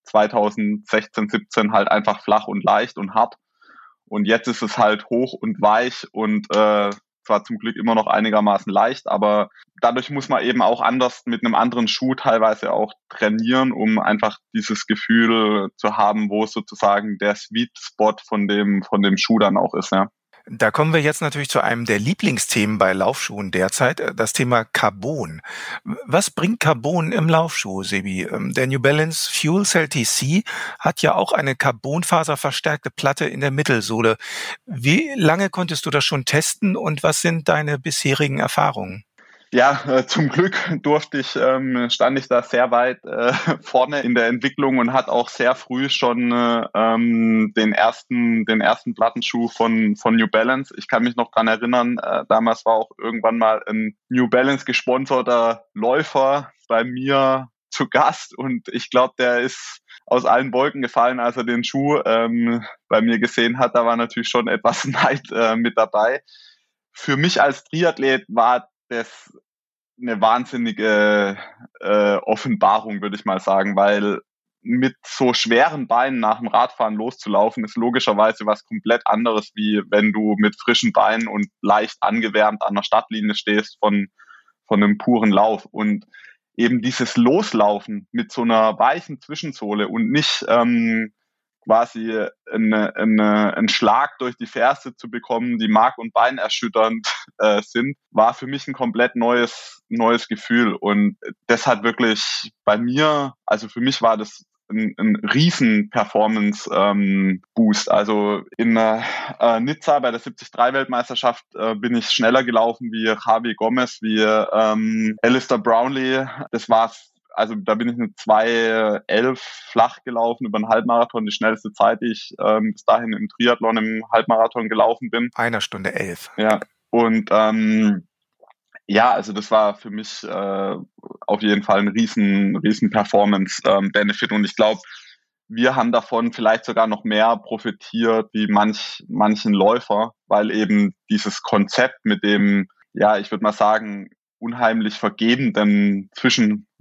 2016, 17 halt einfach flach und leicht und hart. Und jetzt ist es halt hoch und weich und äh, zwar zum Glück immer noch einigermaßen leicht, aber dadurch muss man eben auch anders mit einem anderen Schuh teilweise auch trainieren, um einfach dieses Gefühl zu haben, wo sozusagen der Sweet Spot von dem, von dem Schuh dann auch ist, ja. Da kommen wir jetzt natürlich zu einem der Lieblingsthemen bei Laufschuhen derzeit, äh, das Thema Carbon. Was bringt Carbon im Laufschuh, Sebi? Ähm, der New Balance Fuel Cell TC hat ja auch eine carbonfaserverstärkte Platte in der Mittelsohle. Wie lange konntest du das schon testen und was sind deine bisherigen Erfahrungen? Ja, äh, zum Glück durfte ich, ähm, stand ich da sehr weit äh, vorne in der Entwicklung und hat auch sehr früh schon äh, ähm, den ersten, den ersten Plattenschuh von, von New Balance. Ich kann mich noch dran erinnern, äh, damals war auch irgendwann mal ein New Balance gesponserter Läufer bei mir zu Gast und ich glaube, der ist aus allen Wolken gefallen, als er den Schuh ähm, bei mir gesehen hat. Da war natürlich schon etwas Neid äh, mit dabei. Für mich als Triathlet war das eine wahnsinnige äh, Offenbarung, würde ich mal sagen, weil mit so schweren Beinen nach dem Radfahren loszulaufen, ist logischerweise was komplett anderes, wie wenn du mit frischen Beinen und leicht angewärmt an der Stadtlinie stehst von, von einem puren Lauf. Und eben dieses Loslaufen mit so einer weichen Zwischensohle und nicht ähm, quasi eine, eine, einen Schlag durch die Ferse zu bekommen, die Mark- und Bein erschütternd äh, sind, war für mich ein komplett neues, neues Gefühl. Und das hat wirklich bei mir, also für mich war das ein, ein riesen Performance-Boost. Ähm, also in äh, Nizza bei der 73-Weltmeisterschaft äh, bin ich schneller gelaufen wie Javi Gomez, wie ähm, Alistair Brownlee. Das war also da bin ich eine 2.11 flach gelaufen über einen Halbmarathon, die schnellste Zeit, die ich ähm, bis dahin im Triathlon im Halbmarathon gelaufen bin. Einer Stunde elf. Ja. Und ähm, ja, also das war für mich äh, auf jeden Fall ein riesen, riesen Performance-Benefit. Ähm, und ich glaube, wir haben davon vielleicht sogar noch mehr profitiert wie manch, manchen Läufer, weil eben dieses Konzept mit dem, ja, ich würde mal sagen, unheimlich vergebenden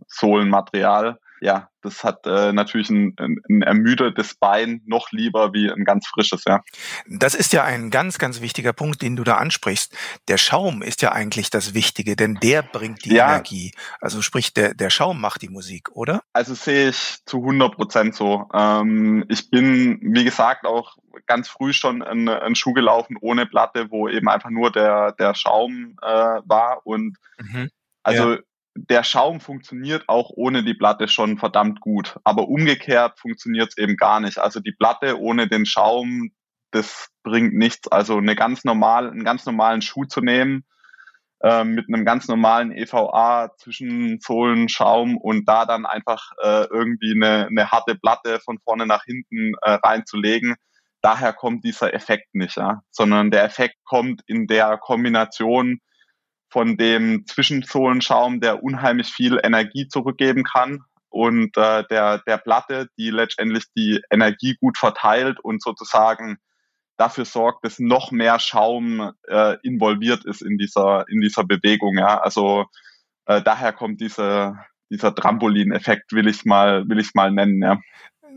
Zwischensohlenmaterial. Ja, das hat äh, natürlich ein, ein ermüdetes Bein noch lieber wie ein ganz frisches, ja. Das ist ja ein ganz, ganz wichtiger Punkt, den du da ansprichst. Der Schaum ist ja eigentlich das Wichtige, denn der bringt die ja. Energie. Also sprich, der, der Schaum macht die Musik, oder? Also sehe ich zu 100 Prozent so. Ähm, ich bin, wie gesagt, auch ganz früh schon einen, Schuh gelaufen ohne Platte, wo eben einfach nur der, der Schaum äh, war. Und mhm. also ja. Der Schaum funktioniert auch ohne die Platte schon verdammt gut. Aber umgekehrt funktioniert es eben gar nicht. Also die Platte ohne den Schaum, das bringt nichts. Also eine ganz normal, einen ganz normalen Schuh zu nehmen, äh, mit einem ganz normalen EVA zwischen Sohlen, Schaum und da dann einfach äh, irgendwie eine, eine harte Platte von vorne nach hinten äh, reinzulegen, daher kommt dieser Effekt nicht, ja? sondern der Effekt kommt in der Kombination von dem Zwischenzollenschaum, der unheimlich viel Energie zurückgeben kann und äh, der, der Platte, die letztendlich die Energie gut verteilt und sozusagen dafür sorgt, dass noch mehr Schaum äh, involviert ist in dieser, in dieser Bewegung. Ja? Also äh, daher kommt diese, dieser Trampolin-Effekt, will ich mal, will ich mal nennen. Ja.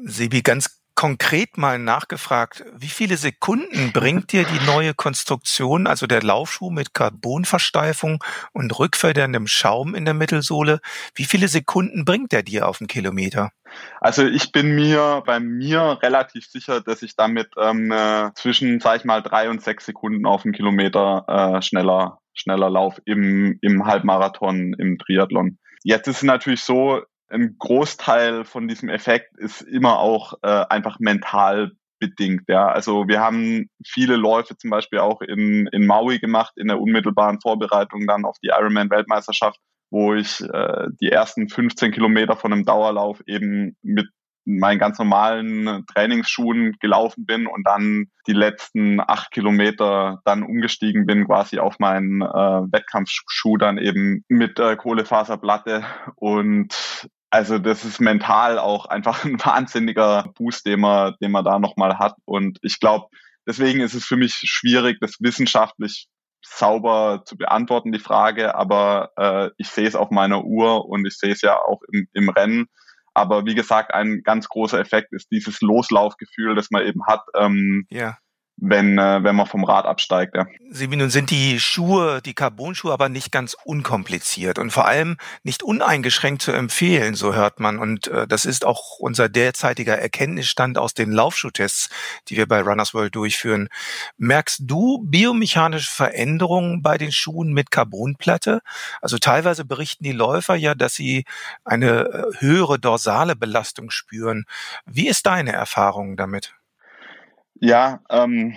Sebi, ganz konkret mal nachgefragt, wie viele Sekunden bringt dir die neue Konstruktion, also der Laufschuh mit Carbonversteifung und rückfederndem Schaum in der Mittelsohle, wie viele Sekunden bringt der dir auf den Kilometer? Also ich bin mir bei mir relativ sicher, dass ich damit ähm, äh, zwischen, sag ich mal, drei und sechs Sekunden auf den Kilometer äh, schneller, schneller lauf im, im Halbmarathon, im Triathlon. Jetzt ist es natürlich so, ein Großteil von diesem Effekt ist immer auch äh, einfach mental bedingt. Ja, also wir haben viele Läufe zum Beispiel auch in, in Maui gemacht in der unmittelbaren Vorbereitung dann auf die Ironman-Weltmeisterschaft, wo ich äh, die ersten 15 Kilometer von einem Dauerlauf eben mit meinen ganz normalen Trainingsschuhen gelaufen bin und dann die letzten acht Kilometer dann umgestiegen bin quasi auf meinen äh, Wettkampfschuh dann eben mit äh, Kohlefaserplatte und also das ist mental auch einfach ein wahnsinniger Boost, den man, den man da nochmal hat. Und ich glaube, deswegen ist es für mich schwierig, das wissenschaftlich sauber zu beantworten, die Frage, aber äh, ich sehe es auf meiner Uhr und ich sehe es ja auch im, im Rennen. Aber wie gesagt, ein ganz großer Effekt ist dieses Loslaufgefühl, das man eben hat. Ähm, ja wenn, äh, wenn man vom Rad absteigt. Ja. Sibi, nun sind die Schuhe, die Carbon-Schuhe aber nicht ganz unkompliziert und vor allem nicht uneingeschränkt zu empfehlen, so hört man. Und äh, das ist auch unser derzeitiger Erkenntnisstand aus den Laufschuhtests, die wir bei Runners World durchführen. Merkst du biomechanische Veränderungen bei den Schuhen mit Carbonplatte? Also teilweise berichten die Läufer ja, dass sie eine äh, höhere dorsale Belastung spüren. Wie ist deine Erfahrung damit? Ja, ähm,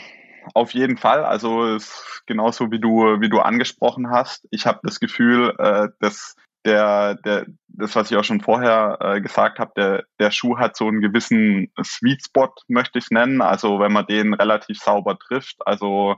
auf jeden Fall. Also es genauso wie du wie du angesprochen hast. Ich habe das Gefühl, äh, dass der der das was ich auch schon vorher äh, gesagt habe, der der Schuh hat so einen gewissen Sweet Spot, möchte ich es nennen. Also wenn man den relativ sauber trifft, also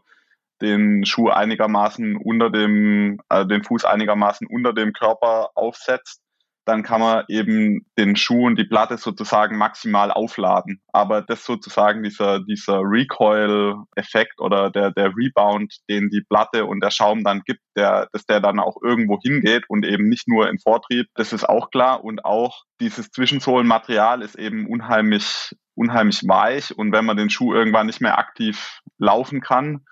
den Schuh einigermaßen unter dem, äh, den Fuß einigermaßen unter dem Körper aufsetzt, dann kann man eben den Schuh und die Platte sozusagen maximal aufladen. Aber das sozusagen dieser, dieser Recoil-Effekt oder der, der Rebound, den die Platte und der Schaum dann gibt, der, dass der dann auch irgendwo hingeht und eben nicht nur in Vortrieb, das ist auch klar. Und auch dieses Zwischensohlenmaterial ist eben unheimlich, unheimlich weich. Und wenn man den Schuh irgendwann nicht mehr aktiv laufen kann,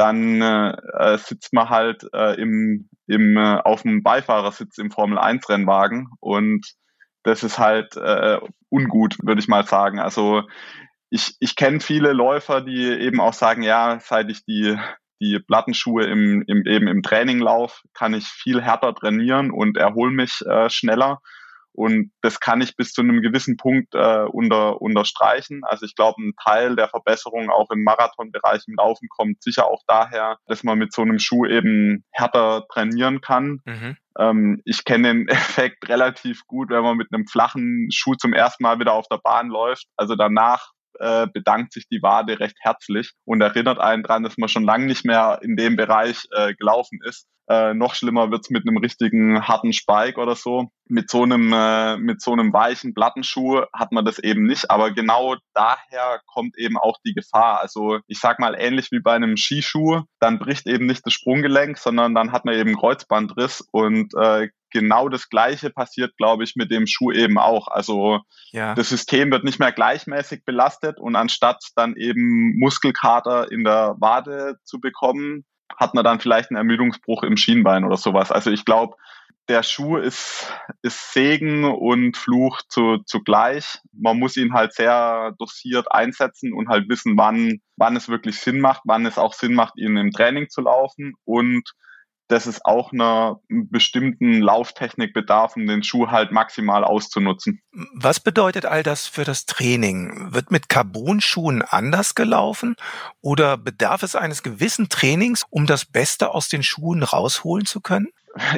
dann äh, sitzt man halt äh, im, im, äh, auf dem Beifahrersitz im Formel-1-Rennwagen und das ist halt äh, ungut, würde ich mal sagen. Also ich, ich kenne viele Läufer, die eben auch sagen, ja, seit ich die, die Plattenschuhe im, im, eben im Training lauf, kann ich viel härter trainieren und erhole mich äh, schneller. Und das kann ich bis zu einem gewissen Punkt äh, unter, unterstreichen. Also ich glaube, ein Teil der Verbesserung auch im Marathonbereich im Laufen kommt sicher auch daher, dass man mit so einem Schuh eben härter trainieren kann. Mhm. Ähm, ich kenne den Effekt relativ gut, wenn man mit einem flachen Schuh zum ersten Mal wieder auf der Bahn läuft. Also danach äh, bedankt sich die Wade recht herzlich und erinnert einen dran, dass man schon lange nicht mehr in dem Bereich äh, gelaufen ist. Äh, noch schlimmer wird's mit einem richtigen harten Spike oder so. Mit so einem, äh, mit so einem weichen Plattenschuh hat man das eben nicht. Aber genau daher kommt eben auch die Gefahr. Also ich sag mal ähnlich wie bei einem Skischuh, dann bricht eben nicht das Sprunggelenk, sondern dann hat man eben Kreuzbandriss und äh, genau das Gleiche passiert, glaube ich, mit dem Schuh eben auch. Also ja. das System wird nicht mehr gleichmäßig belastet und anstatt dann eben Muskelkater in der Wade zu bekommen, hat man dann vielleicht einen Ermüdungsbruch im Schienbein oder sowas. Also ich glaube, der Schuh ist, ist Segen und Fluch zu, zugleich. Man muss ihn halt sehr dosiert einsetzen und halt wissen, wann, wann es wirklich Sinn macht, wann es auch Sinn macht, ihn im Training zu laufen und dass es auch einer bestimmten Lauftechnik bedarf, um den Schuh halt maximal auszunutzen. Was bedeutet all das für das Training? Wird mit Carbon-Schuhen anders gelaufen oder bedarf es eines gewissen Trainings, um das Beste aus den Schuhen rausholen zu können?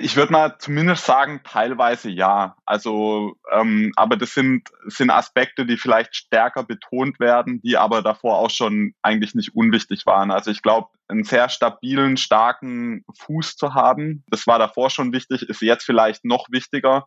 Ich würde mal zumindest sagen, teilweise ja. Also, ähm, aber das sind, sind Aspekte, die vielleicht stärker betont werden, die aber davor auch schon eigentlich nicht unwichtig waren. Also ich glaube, einen sehr stabilen, starken Fuß zu haben, das war davor schon wichtig, ist jetzt vielleicht noch wichtiger,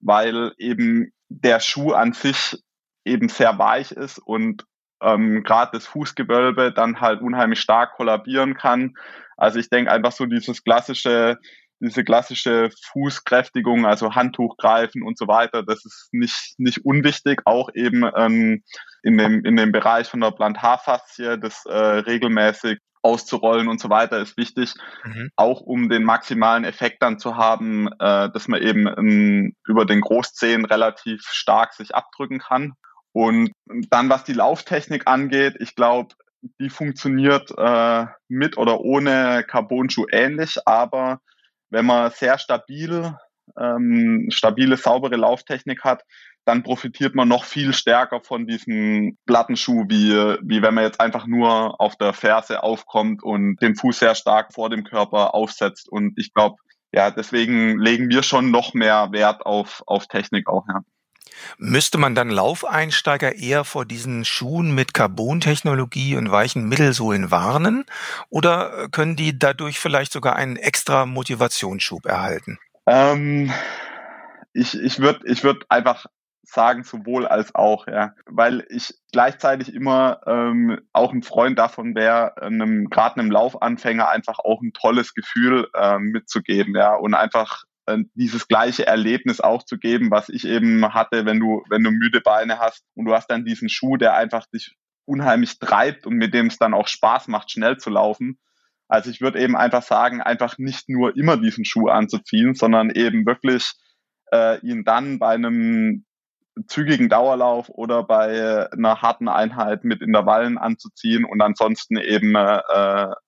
weil eben der Schuh an sich eben sehr weich ist und ähm, gerade das Fußgewölbe dann halt unheimlich stark kollabieren kann. Also ich denke einfach so dieses klassische diese klassische Fußkräftigung, also Handtuch greifen und so weiter, das ist nicht, nicht unwichtig, auch eben ähm, in, dem, in dem Bereich von der Plantarfaszie, das äh, regelmäßig auszurollen und so weiter ist wichtig, mhm. auch um den maximalen Effekt dann zu haben, äh, dass man eben ähm, über den Großzehen relativ stark sich abdrücken kann. Und dann, was die Lauftechnik angeht, ich glaube, die funktioniert äh, mit oder ohne Carbon-Schuh ähnlich, aber wenn man sehr stabil, ähm, stabile, saubere Lauftechnik hat, dann profitiert man noch viel stärker von diesem Plattenschuh, wie, wie wenn man jetzt einfach nur auf der Ferse aufkommt und den Fuß sehr stark vor dem Körper aufsetzt. Und ich glaube, ja, deswegen legen wir schon noch mehr Wert auf, auf Technik auch, ja. Müsste man dann Laufeinsteiger eher vor diesen Schuhen mit Carbon-Technologie und weichen Mittelsohlen warnen? Oder können die dadurch vielleicht sogar einen extra Motivationsschub erhalten? Ähm, ich ich würde ich würd einfach sagen, sowohl als auch, ja. Weil ich gleichzeitig immer ähm, auch ein Freund davon wäre, einem, gerade einem Laufanfänger einfach auch ein tolles Gefühl ähm, mitzugeben, ja, und einfach äh, dieses gleiche Erlebnis auch zu geben, was ich eben hatte, wenn du, wenn du müde Beine hast und du hast dann diesen Schuh, der einfach dich unheimlich treibt und mit dem es dann auch Spaß macht, schnell zu laufen. Also ich würde eben einfach sagen, einfach nicht nur immer diesen Schuh anzuziehen, sondern eben wirklich äh, ihn dann bei einem zügigen Dauerlauf oder bei einer harten Einheit mit Intervallen anzuziehen und ansonsten eben äh,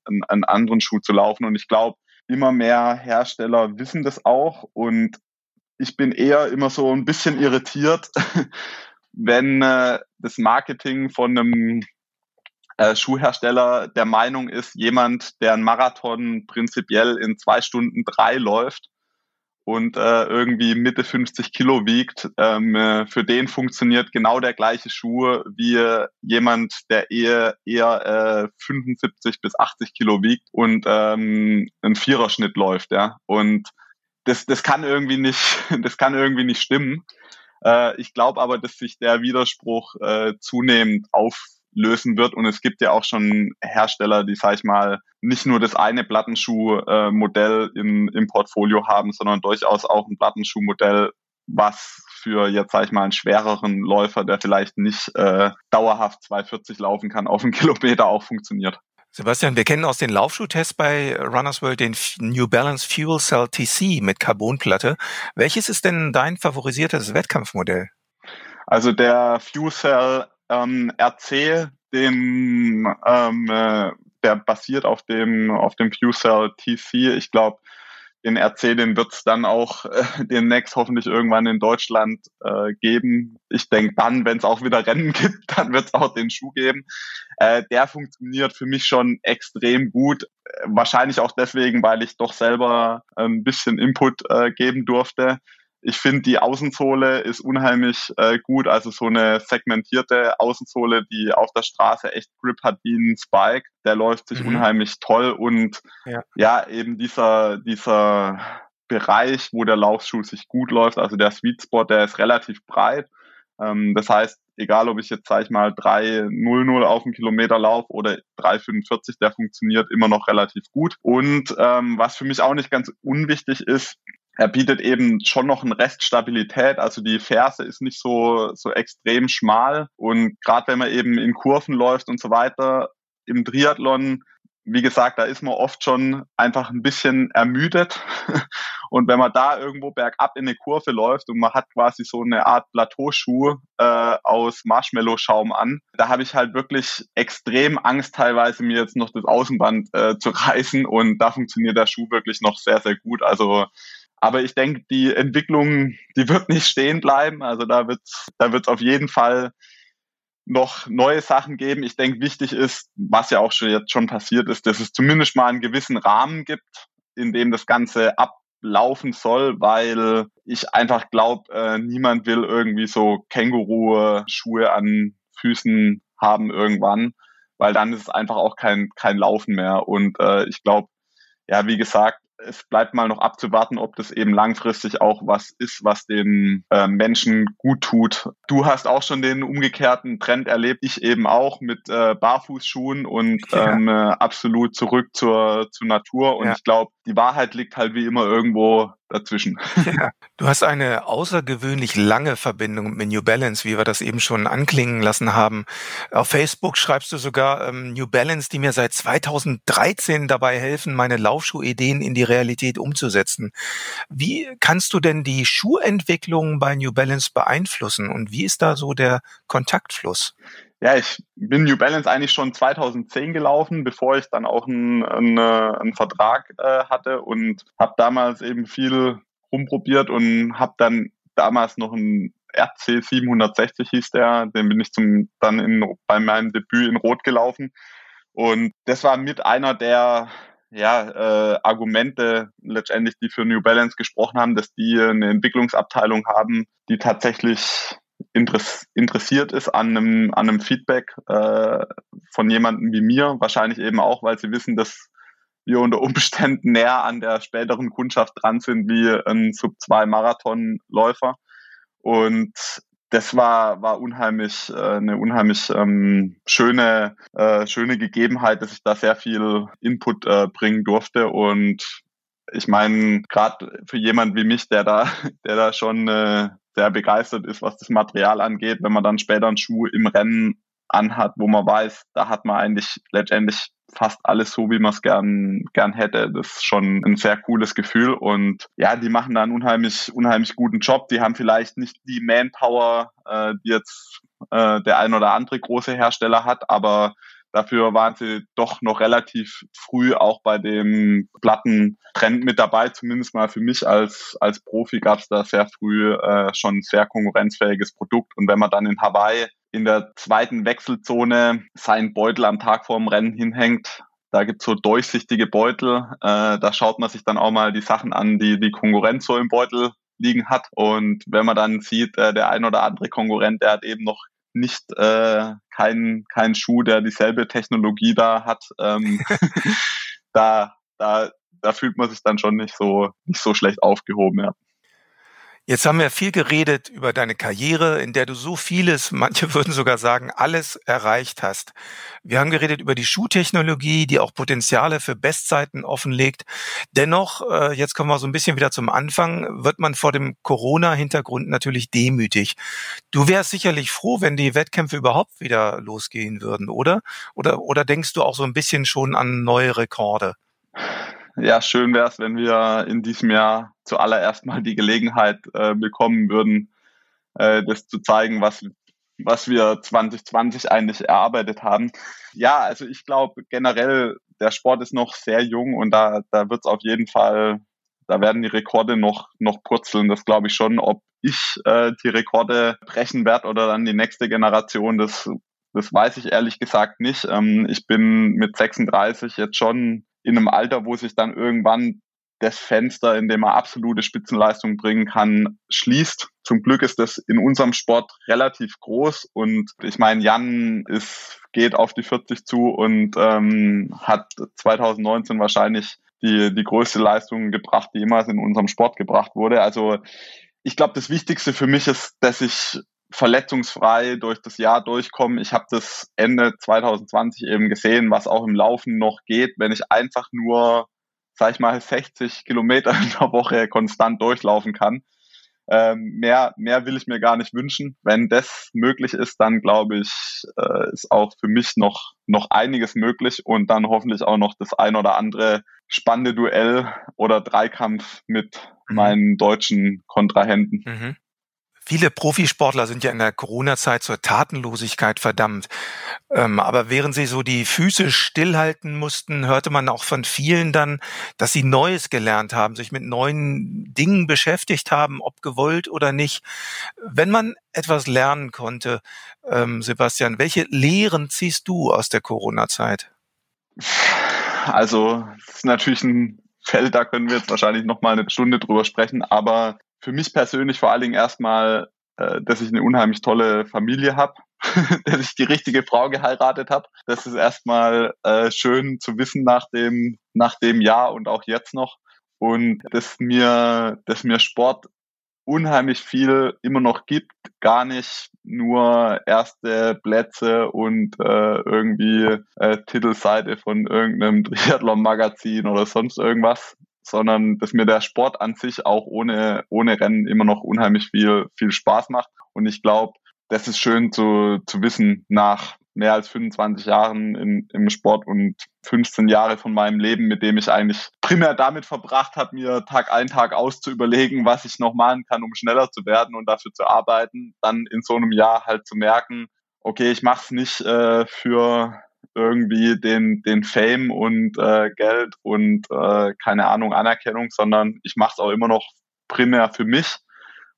einen, einen anderen Schuh zu laufen. Und ich glaube, immer mehr Hersteller wissen das auch und ich bin eher immer so ein bisschen irritiert, wenn äh, das Marketing von einem äh, Schuhhersteller der Meinung ist, jemand, der einen Marathon prinzipiell in zwei Stunden drei läuft, und äh, irgendwie Mitte 50 Kilo wiegt, ähm, äh, für den funktioniert genau der gleiche Schuh wie jemand, der eher, eher äh, 75 bis 80 Kilo wiegt und ähm, einen Viererschnitt läuft, ja. Und das, das kann irgendwie nicht, das kann irgendwie nicht stimmen. Äh, ich glaube aber, dass sich der Widerspruch äh, zunehmend auf lösen wird. Und es gibt ja auch schon Hersteller, die, sag ich mal, nicht nur das eine Plattenschuhmodell äh, im, im Portfolio haben, sondern durchaus auch ein Plattenschuhmodell, was für jetzt, sag ich mal, einen schwereren Läufer, der vielleicht nicht äh, dauerhaft 240 laufen kann, auf einen Kilometer auch funktioniert. Sebastian, wir kennen aus den Laufschuhtests bei Runners World den New Balance Fuel Cell TC mit Carbonplatte. Welches ist denn dein favorisiertes Wettkampfmodell? Also der Fuel Cell ähm, RC, den, ähm, äh, der basiert auf dem, auf dem FueCell TC. Ich glaube, den RC, den wird es dann auch äh, demnächst hoffentlich irgendwann in Deutschland äh, geben. Ich denke dann, wenn es auch wieder Rennen gibt, dann wird es auch den Schuh geben. Äh, der funktioniert für mich schon extrem gut. Wahrscheinlich auch deswegen, weil ich doch selber ein bisschen Input äh, geben durfte. Ich finde, die Außensohle ist unheimlich äh, gut. Also so eine segmentierte Außensohle, die auf der Straße echt Grip hat wie ein Spike. Der läuft sich mhm. unheimlich toll. Und ja. ja, eben dieser, dieser Bereich, wo der Laufschuh sich gut läuft, also der Sweet Spot, der ist relativ breit. Ähm, das heißt, egal ob ich jetzt, sag ich mal, 3,00 auf einen Kilometer laufe oder 3,45, der funktioniert immer noch relativ gut. Und ähm, was für mich auch nicht ganz unwichtig ist, er bietet eben schon noch eine Reststabilität, also die Ferse ist nicht so, so extrem schmal. Und gerade wenn man eben in Kurven läuft und so weiter, im Triathlon, wie gesagt, da ist man oft schon einfach ein bisschen ermüdet. Und wenn man da irgendwo bergab in eine Kurve läuft und man hat quasi so eine Art Plateauschuh äh, aus Marshmallow-Schaum an, da habe ich halt wirklich extrem Angst teilweise mir jetzt noch das Außenband äh, zu reißen. Und da funktioniert der Schuh wirklich noch sehr, sehr gut. Also aber ich denke, die Entwicklung, die wird nicht stehen bleiben. Also da wird da wird's auf jeden Fall noch neue Sachen geben. Ich denke, wichtig ist, was ja auch schon jetzt schon passiert ist, dass es zumindest mal einen gewissen Rahmen gibt, in dem das Ganze ablaufen soll, weil ich einfach glaube, äh, niemand will irgendwie so Känguru-Schuhe an Füßen haben irgendwann, weil dann ist es einfach auch kein, kein Laufen mehr. Und äh, ich glaube, ja, wie gesagt, es bleibt mal noch abzuwarten, ob das eben langfristig auch was ist, was den äh, Menschen gut tut. Du hast auch schon den umgekehrten Trend erlebt, ich eben auch mit äh, Barfußschuhen und ja. ähm, äh, absolut zurück zur, zur Natur. Und ja. ich glaube, die Wahrheit liegt halt wie immer irgendwo dazwischen. Ja. Du hast eine außergewöhnlich lange Verbindung mit New Balance, wie wir das eben schon anklingen lassen haben. Auf Facebook schreibst du sogar ähm, New Balance, die mir seit 2013 dabei helfen, meine Laufschuhideen in die Realität umzusetzen. Wie kannst du denn die Schuhentwicklung bei New Balance beeinflussen und wie ist da so der Kontaktfluss? Ja, ich bin New Balance eigentlich schon 2010 gelaufen, bevor ich dann auch einen, einen, einen Vertrag äh, hatte und habe damals eben viel rumprobiert und habe dann damals noch ein RC 760 hieß der, den bin ich zum, dann in, bei meinem Debüt in Rot gelaufen. Und das war mit einer der ja, äh, Argumente letztendlich, die für New Balance gesprochen haben, dass die eine Entwicklungsabteilung haben, die tatsächlich interessiert ist an einem, an einem Feedback äh, von jemandem wie mir, wahrscheinlich eben auch, weil sie wissen, dass wir unter Umständen näher an der späteren Kundschaft dran sind wie ein Sub-2-Marathonläufer. Und das war, war unheimlich, äh, eine unheimlich ähm, schöne, äh, schöne Gegebenheit, dass ich da sehr viel Input äh, bringen durfte. Und ich meine, gerade für jemand wie mich, der da, der da schon äh, sehr begeistert ist, was das Material angeht, wenn man dann später einen Schuh im Rennen anhat, wo man weiß, da hat man eigentlich letztendlich fast alles so, wie man es gern, gern hätte. Das ist schon ein sehr cooles Gefühl. Und ja, die machen da einen unheimlich, unheimlich guten Job. Die haben vielleicht nicht die Manpower, äh, die jetzt äh, der ein oder andere große Hersteller hat, aber Dafür waren sie doch noch relativ früh auch bei dem Plattentrend mit dabei. Zumindest mal für mich als, als Profi gab es da sehr früh äh, schon ein sehr konkurrenzfähiges Produkt. Und wenn man dann in Hawaii in der zweiten Wechselzone seinen Beutel am Tag vorm Rennen hinhängt, da gibt's so durchsichtige Beutel. Äh, da schaut man sich dann auch mal die Sachen an, die die Konkurrenz so im Beutel liegen hat. Und wenn man dann sieht, äh, der ein oder andere Konkurrent, der hat eben noch nicht äh, kein, kein Schuh, der dieselbe Technologie da hat. Ähm, da, da, da fühlt man sich dann schon nicht so, nicht so schlecht aufgehoben. Ja. Jetzt haben wir viel geredet über deine Karriere, in der du so vieles, manche würden sogar sagen, alles erreicht hast. Wir haben geredet über die Schuhtechnologie, die auch Potenziale für Bestzeiten offenlegt. Dennoch, äh, jetzt kommen wir so ein bisschen wieder zum Anfang, wird man vor dem Corona-Hintergrund natürlich demütig. Du wärst sicherlich froh, wenn die Wettkämpfe überhaupt wieder losgehen würden, oder? Oder, oder denkst du auch so ein bisschen schon an neue Rekorde? Ja, schön wäre es, wenn wir in diesem Jahr zuallererst mal die Gelegenheit äh, bekommen würden, äh, das zu zeigen, was, was wir 2020 eigentlich erarbeitet haben. Ja, also ich glaube generell, der Sport ist noch sehr jung und da, da wird es auf jeden Fall, da werden die Rekorde noch, noch purzeln. Das glaube ich schon. Ob ich äh, die Rekorde brechen werde oder dann die nächste Generation, das, das weiß ich ehrlich gesagt nicht. Ähm, ich bin mit 36 jetzt schon in einem Alter, wo sich dann irgendwann das Fenster, in dem er absolute Spitzenleistung bringen kann, schließt. Zum Glück ist das in unserem Sport relativ groß und ich meine, Jan ist, geht auf die 40 zu und ähm, hat 2019 wahrscheinlich die, die größte Leistung gebracht, die jemals in unserem Sport gebracht wurde. Also ich glaube, das Wichtigste für mich ist, dass ich verletzungsfrei durch das Jahr durchkommen. Ich habe das Ende 2020 eben gesehen, was auch im Laufen noch geht, wenn ich einfach nur, sag ich mal, 60 Kilometer in der Woche konstant durchlaufen kann. Ähm, mehr, mehr will ich mir gar nicht wünschen. Wenn das möglich ist, dann glaube ich, äh, ist auch für mich noch, noch einiges möglich und dann hoffentlich auch noch das ein oder andere spannende Duell oder Dreikampf mit mhm. meinen deutschen Kontrahenten. Mhm. Viele Profisportler sind ja in der Corona-Zeit zur Tatenlosigkeit verdammt. Ähm, aber während sie so die Füße stillhalten mussten, hörte man auch von vielen dann, dass sie Neues gelernt haben, sich mit neuen Dingen beschäftigt haben, ob gewollt oder nicht. Wenn man etwas lernen konnte, ähm, Sebastian, welche Lehren ziehst du aus der Corona-Zeit? Also, das ist natürlich ein Feld, da können wir jetzt wahrscheinlich noch mal eine Stunde drüber sprechen, aber für mich persönlich vor allen Dingen erstmal, äh, dass ich eine unheimlich tolle Familie habe, dass ich die richtige Frau geheiratet habe. Das ist erstmal äh, schön zu wissen nach dem, nach dem Jahr und auch jetzt noch. Und dass mir, dass mir Sport unheimlich viel immer noch gibt, gar nicht nur erste Plätze und äh, irgendwie äh, Titelseite von irgendeinem Triathlon-Magazin oder sonst irgendwas, sondern dass mir der Sport an sich auch ohne, ohne Rennen immer noch unheimlich viel, viel Spaß macht. Und ich glaube, das ist schön zu, zu wissen nach mehr als 25 Jahren in, im Sport und 15 Jahre von meinem Leben, mit dem ich eigentlich primär damit verbracht habe, mir Tag ein, Tag aus zu überlegen, was ich noch machen kann, um schneller zu werden und dafür zu arbeiten, dann in so einem Jahr halt zu merken, okay, ich mache es nicht äh, für irgendwie den, den Fame und äh, Geld und äh, keine Ahnung, Anerkennung, sondern ich mache es auch immer noch primär für mich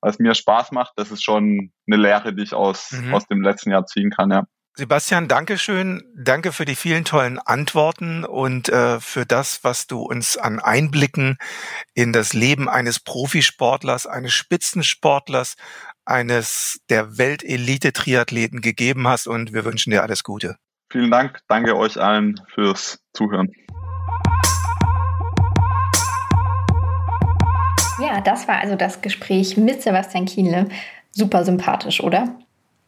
was mir Spaß macht. Das ist schon eine Lehre, die ich aus, mhm. aus dem letzten Jahr ziehen kann, ja. Sebastian, danke schön. Danke für die vielen tollen Antworten und äh, für das, was du uns an Einblicken in das Leben eines Profisportlers, eines Spitzensportlers, eines der Weltelite-Triathleten gegeben hast und wir wünschen dir alles Gute. Vielen Dank. Danke euch allen fürs Zuhören. Ja, das war also das Gespräch mit Sebastian Kienle. Super sympathisch, oder?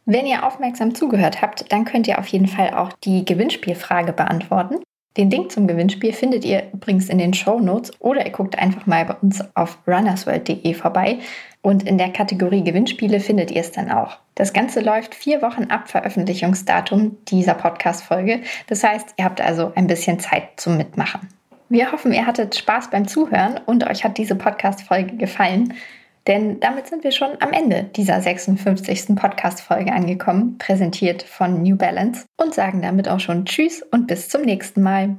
Wenn ihr aufmerksam zugehört habt, dann könnt ihr auf jeden Fall auch die Gewinnspielfrage beantworten. Den Link zum Gewinnspiel findet ihr übrigens in den Show Notes oder ihr guckt einfach mal bei uns auf runnersworld.de vorbei und in der Kategorie Gewinnspiele findet ihr es dann auch. Das Ganze läuft vier Wochen ab Veröffentlichungsdatum dieser Podcast-Folge. Das heißt, ihr habt also ein bisschen Zeit zum Mitmachen. Wir hoffen, ihr hattet Spaß beim Zuhören und euch hat diese Podcast-Folge gefallen. Denn damit sind wir schon am Ende dieser 56. Podcast-Folge angekommen, präsentiert von New Balance und sagen damit auch schon Tschüss und bis zum nächsten Mal.